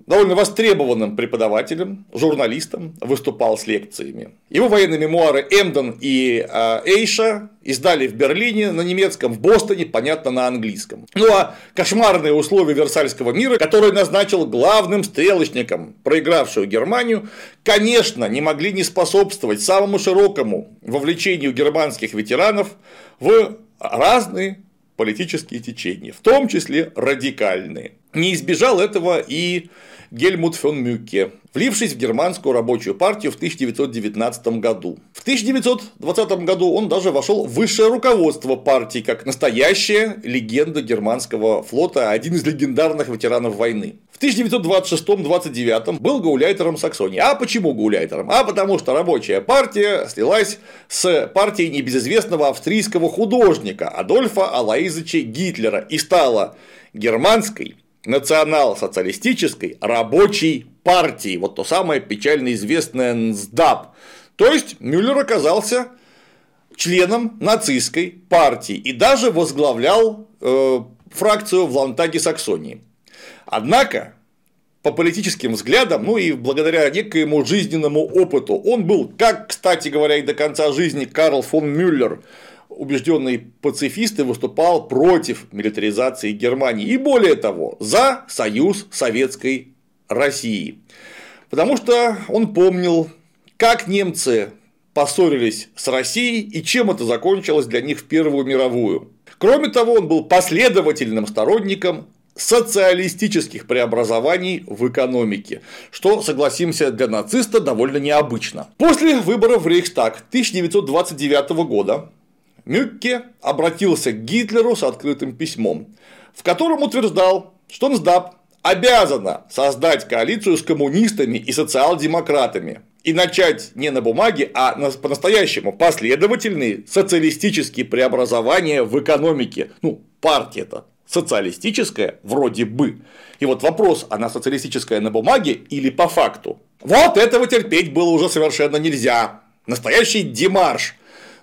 довольно востребованным преподавателем, журналистом, выступал с лекциями. Его военные мемуары Эмден и а, Эйша издали в Берлине на немецком, в Бостоне, понятно, на английском. Ну а кошмарные условия Версальского мира, который назначил главным стрелочником проигравшую Германию, конечно, не могли не способствовать самому широкому вовлечению германских ветеранов в разные политические течения, в том числе радикальные. Не избежал этого и Гельмут фон Мюкке, влившись в германскую рабочую партию в 1919 году. В 1920 году он даже вошел в высшее руководство партии как настоящая легенда германского флота, один из легендарных ветеранов войны. В 1926-29 был гауляйтером Саксонии. А почему гауляйтером? А потому что рабочая партия слилась с партией небезызвестного австрийского художника Адольфа Алаизовича Гитлера и стала германской национал-социалистической рабочей партии, вот то самое печально известное НСДАП. То есть Мюллер оказался членом нацистской партии и даже возглавлял э, фракцию в Лантаге Саксонии. Однако, по политическим взглядам, ну и благодаря некоему жизненному опыту, он был, как, кстати говоря, и до конца жизни Карл фон Мюллер, убежденный пацифист и выступал против милитаризации Германии. И более того, за союз Советской России. Потому что он помнил, как немцы поссорились с Россией и чем это закончилось для них в Первую мировую. Кроме того, он был последовательным сторонником социалистических преобразований в экономике, что, согласимся, для нациста довольно необычно. После выборов в Рейхстаг 1929 года Мюкке обратился к Гитлеру с открытым письмом, в котором утверждал, что НСДАП обязана создать коалицию с коммунистами и социал-демократами и начать не на бумаге, а по-настоящему последовательные социалистические преобразования в экономике. Ну, партия-то социалистическая вроде бы. И вот вопрос, она социалистическая на бумаге или по факту? Вот этого терпеть было уже совершенно нельзя. Настоящий демарш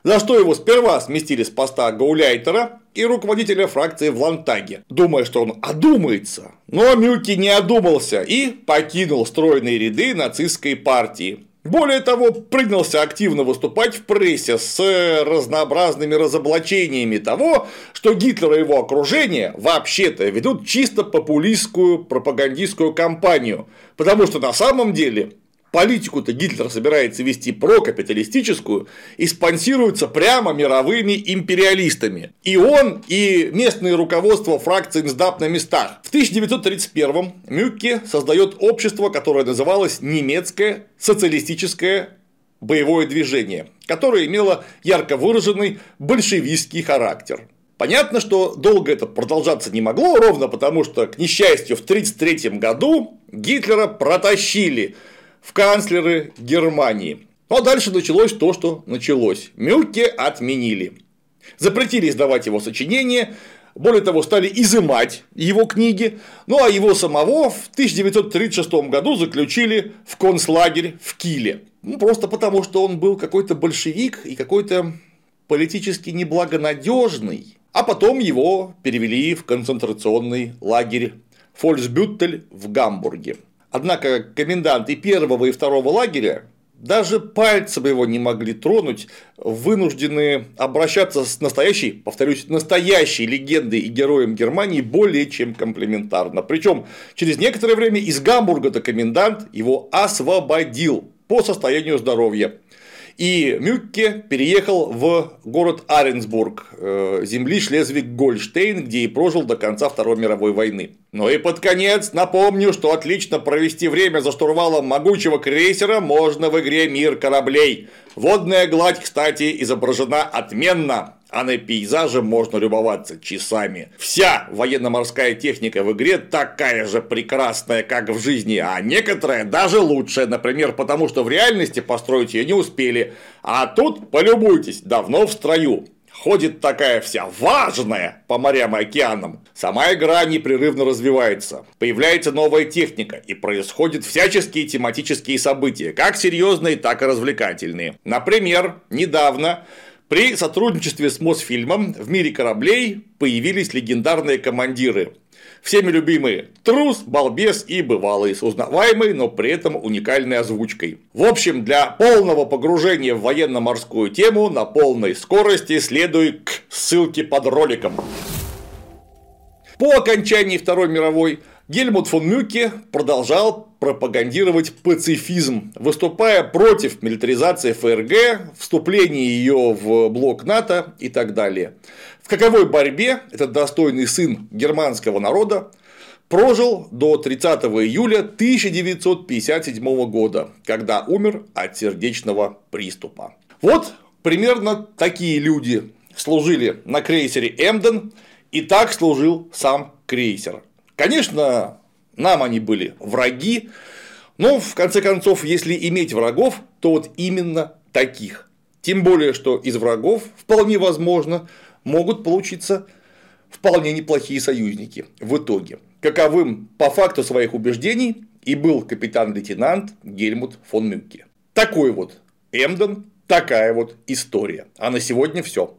за что его сперва сместили с поста гауляйтера и руководителя фракции в Лантаге, думая, что он одумается. Но Мюки не одумался и покинул стройные ряды нацистской партии. Более того, принялся активно выступать в прессе с разнообразными разоблачениями того, что Гитлер и его окружение вообще-то ведут чисто популистскую пропагандистскую кампанию, потому что на самом деле политику-то Гитлер собирается вести прокапиталистическую и спонсируется прямо мировыми империалистами. И он, и местное руководство фракции НСДАП на местах. В 1931-м Мюкке создает общество, которое называлось Немецкое социалистическое боевое движение, которое имело ярко выраженный большевистский характер. Понятно, что долго это продолжаться не могло, ровно потому что, к несчастью, в 1933 году Гитлера протащили в канцлеры Германии. Ну а дальше началось то, что началось. Мюльке отменили. Запретили издавать его сочинения, более того, стали изымать его книги, ну а его самого в 1936 году заключили в концлагерь в Киле. Ну, просто потому, что он был какой-то большевик и какой-то политически неблагонадежный. А потом его перевели в концентрационный лагерь Фольксбюттель в Гамбурге. Однако комендант и первого, и второго лагеря даже пальцем его не могли тронуть, вынуждены обращаться с настоящей, повторюсь, настоящей легендой и героем Германии более чем комплиментарно. Причем через некоторое время из Гамбурга-то комендант его освободил по состоянию здоровья. И Мюкке переехал в город Аренсбург, э, земли Шлезвиг-Гольштейн, где и прожил до конца Второй мировой войны. Ну и под конец напомню, что отлично провести время за штурвалом могучего крейсера можно в игре «Мир кораблей». Водная гладь, кстати, изображена отменно, а на пейзаже можно любоваться часами. Вся военно-морская техника в игре такая же прекрасная, как в жизни, а некоторая даже лучше, например, потому что в реальности построить ее не успели, а тут, полюбуйтесь, давно в строю. Ходит такая вся важная по морям и океанам. Сама игра непрерывно развивается. Появляется новая техника и происходят всяческие тематические события, как серьезные, так и развлекательные. Например, недавно при сотрудничестве с Мосфильмом в мире кораблей появились легендарные командиры. Всеми любимые трус, балбес и бывалый, с узнаваемой, но при этом уникальной озвучкой. В общем, для полного погружения в военно-морскую тему на полной скорости следуй к ссылке под роликом. По окончании Второй мировой Гельмут фон Мюке продолжал пропагандировать пацифизм, выступая против милитаризации ФРГ, вступления ее в блок НАТО и так далее. Каковой борьбе этот достойный сын германского народа прожил до 30 июля 1957 года, когда умер от сердечного приступа. Вот примерно такие люди служили на крейсере Эмден, и так служил сам крейсер. Конечно, нам они были враги, но в конце концов, если иметь врагов, то вот именно таких. Тем более, что из врагов вполне возможно могут получиться вполне неплохие союзники в итоге. Каковым по факту своих убеждений и был капитан-лейтенант Гельмут фон Мюкке. Такой вот Эмден, такая вот история. А на сегодня все.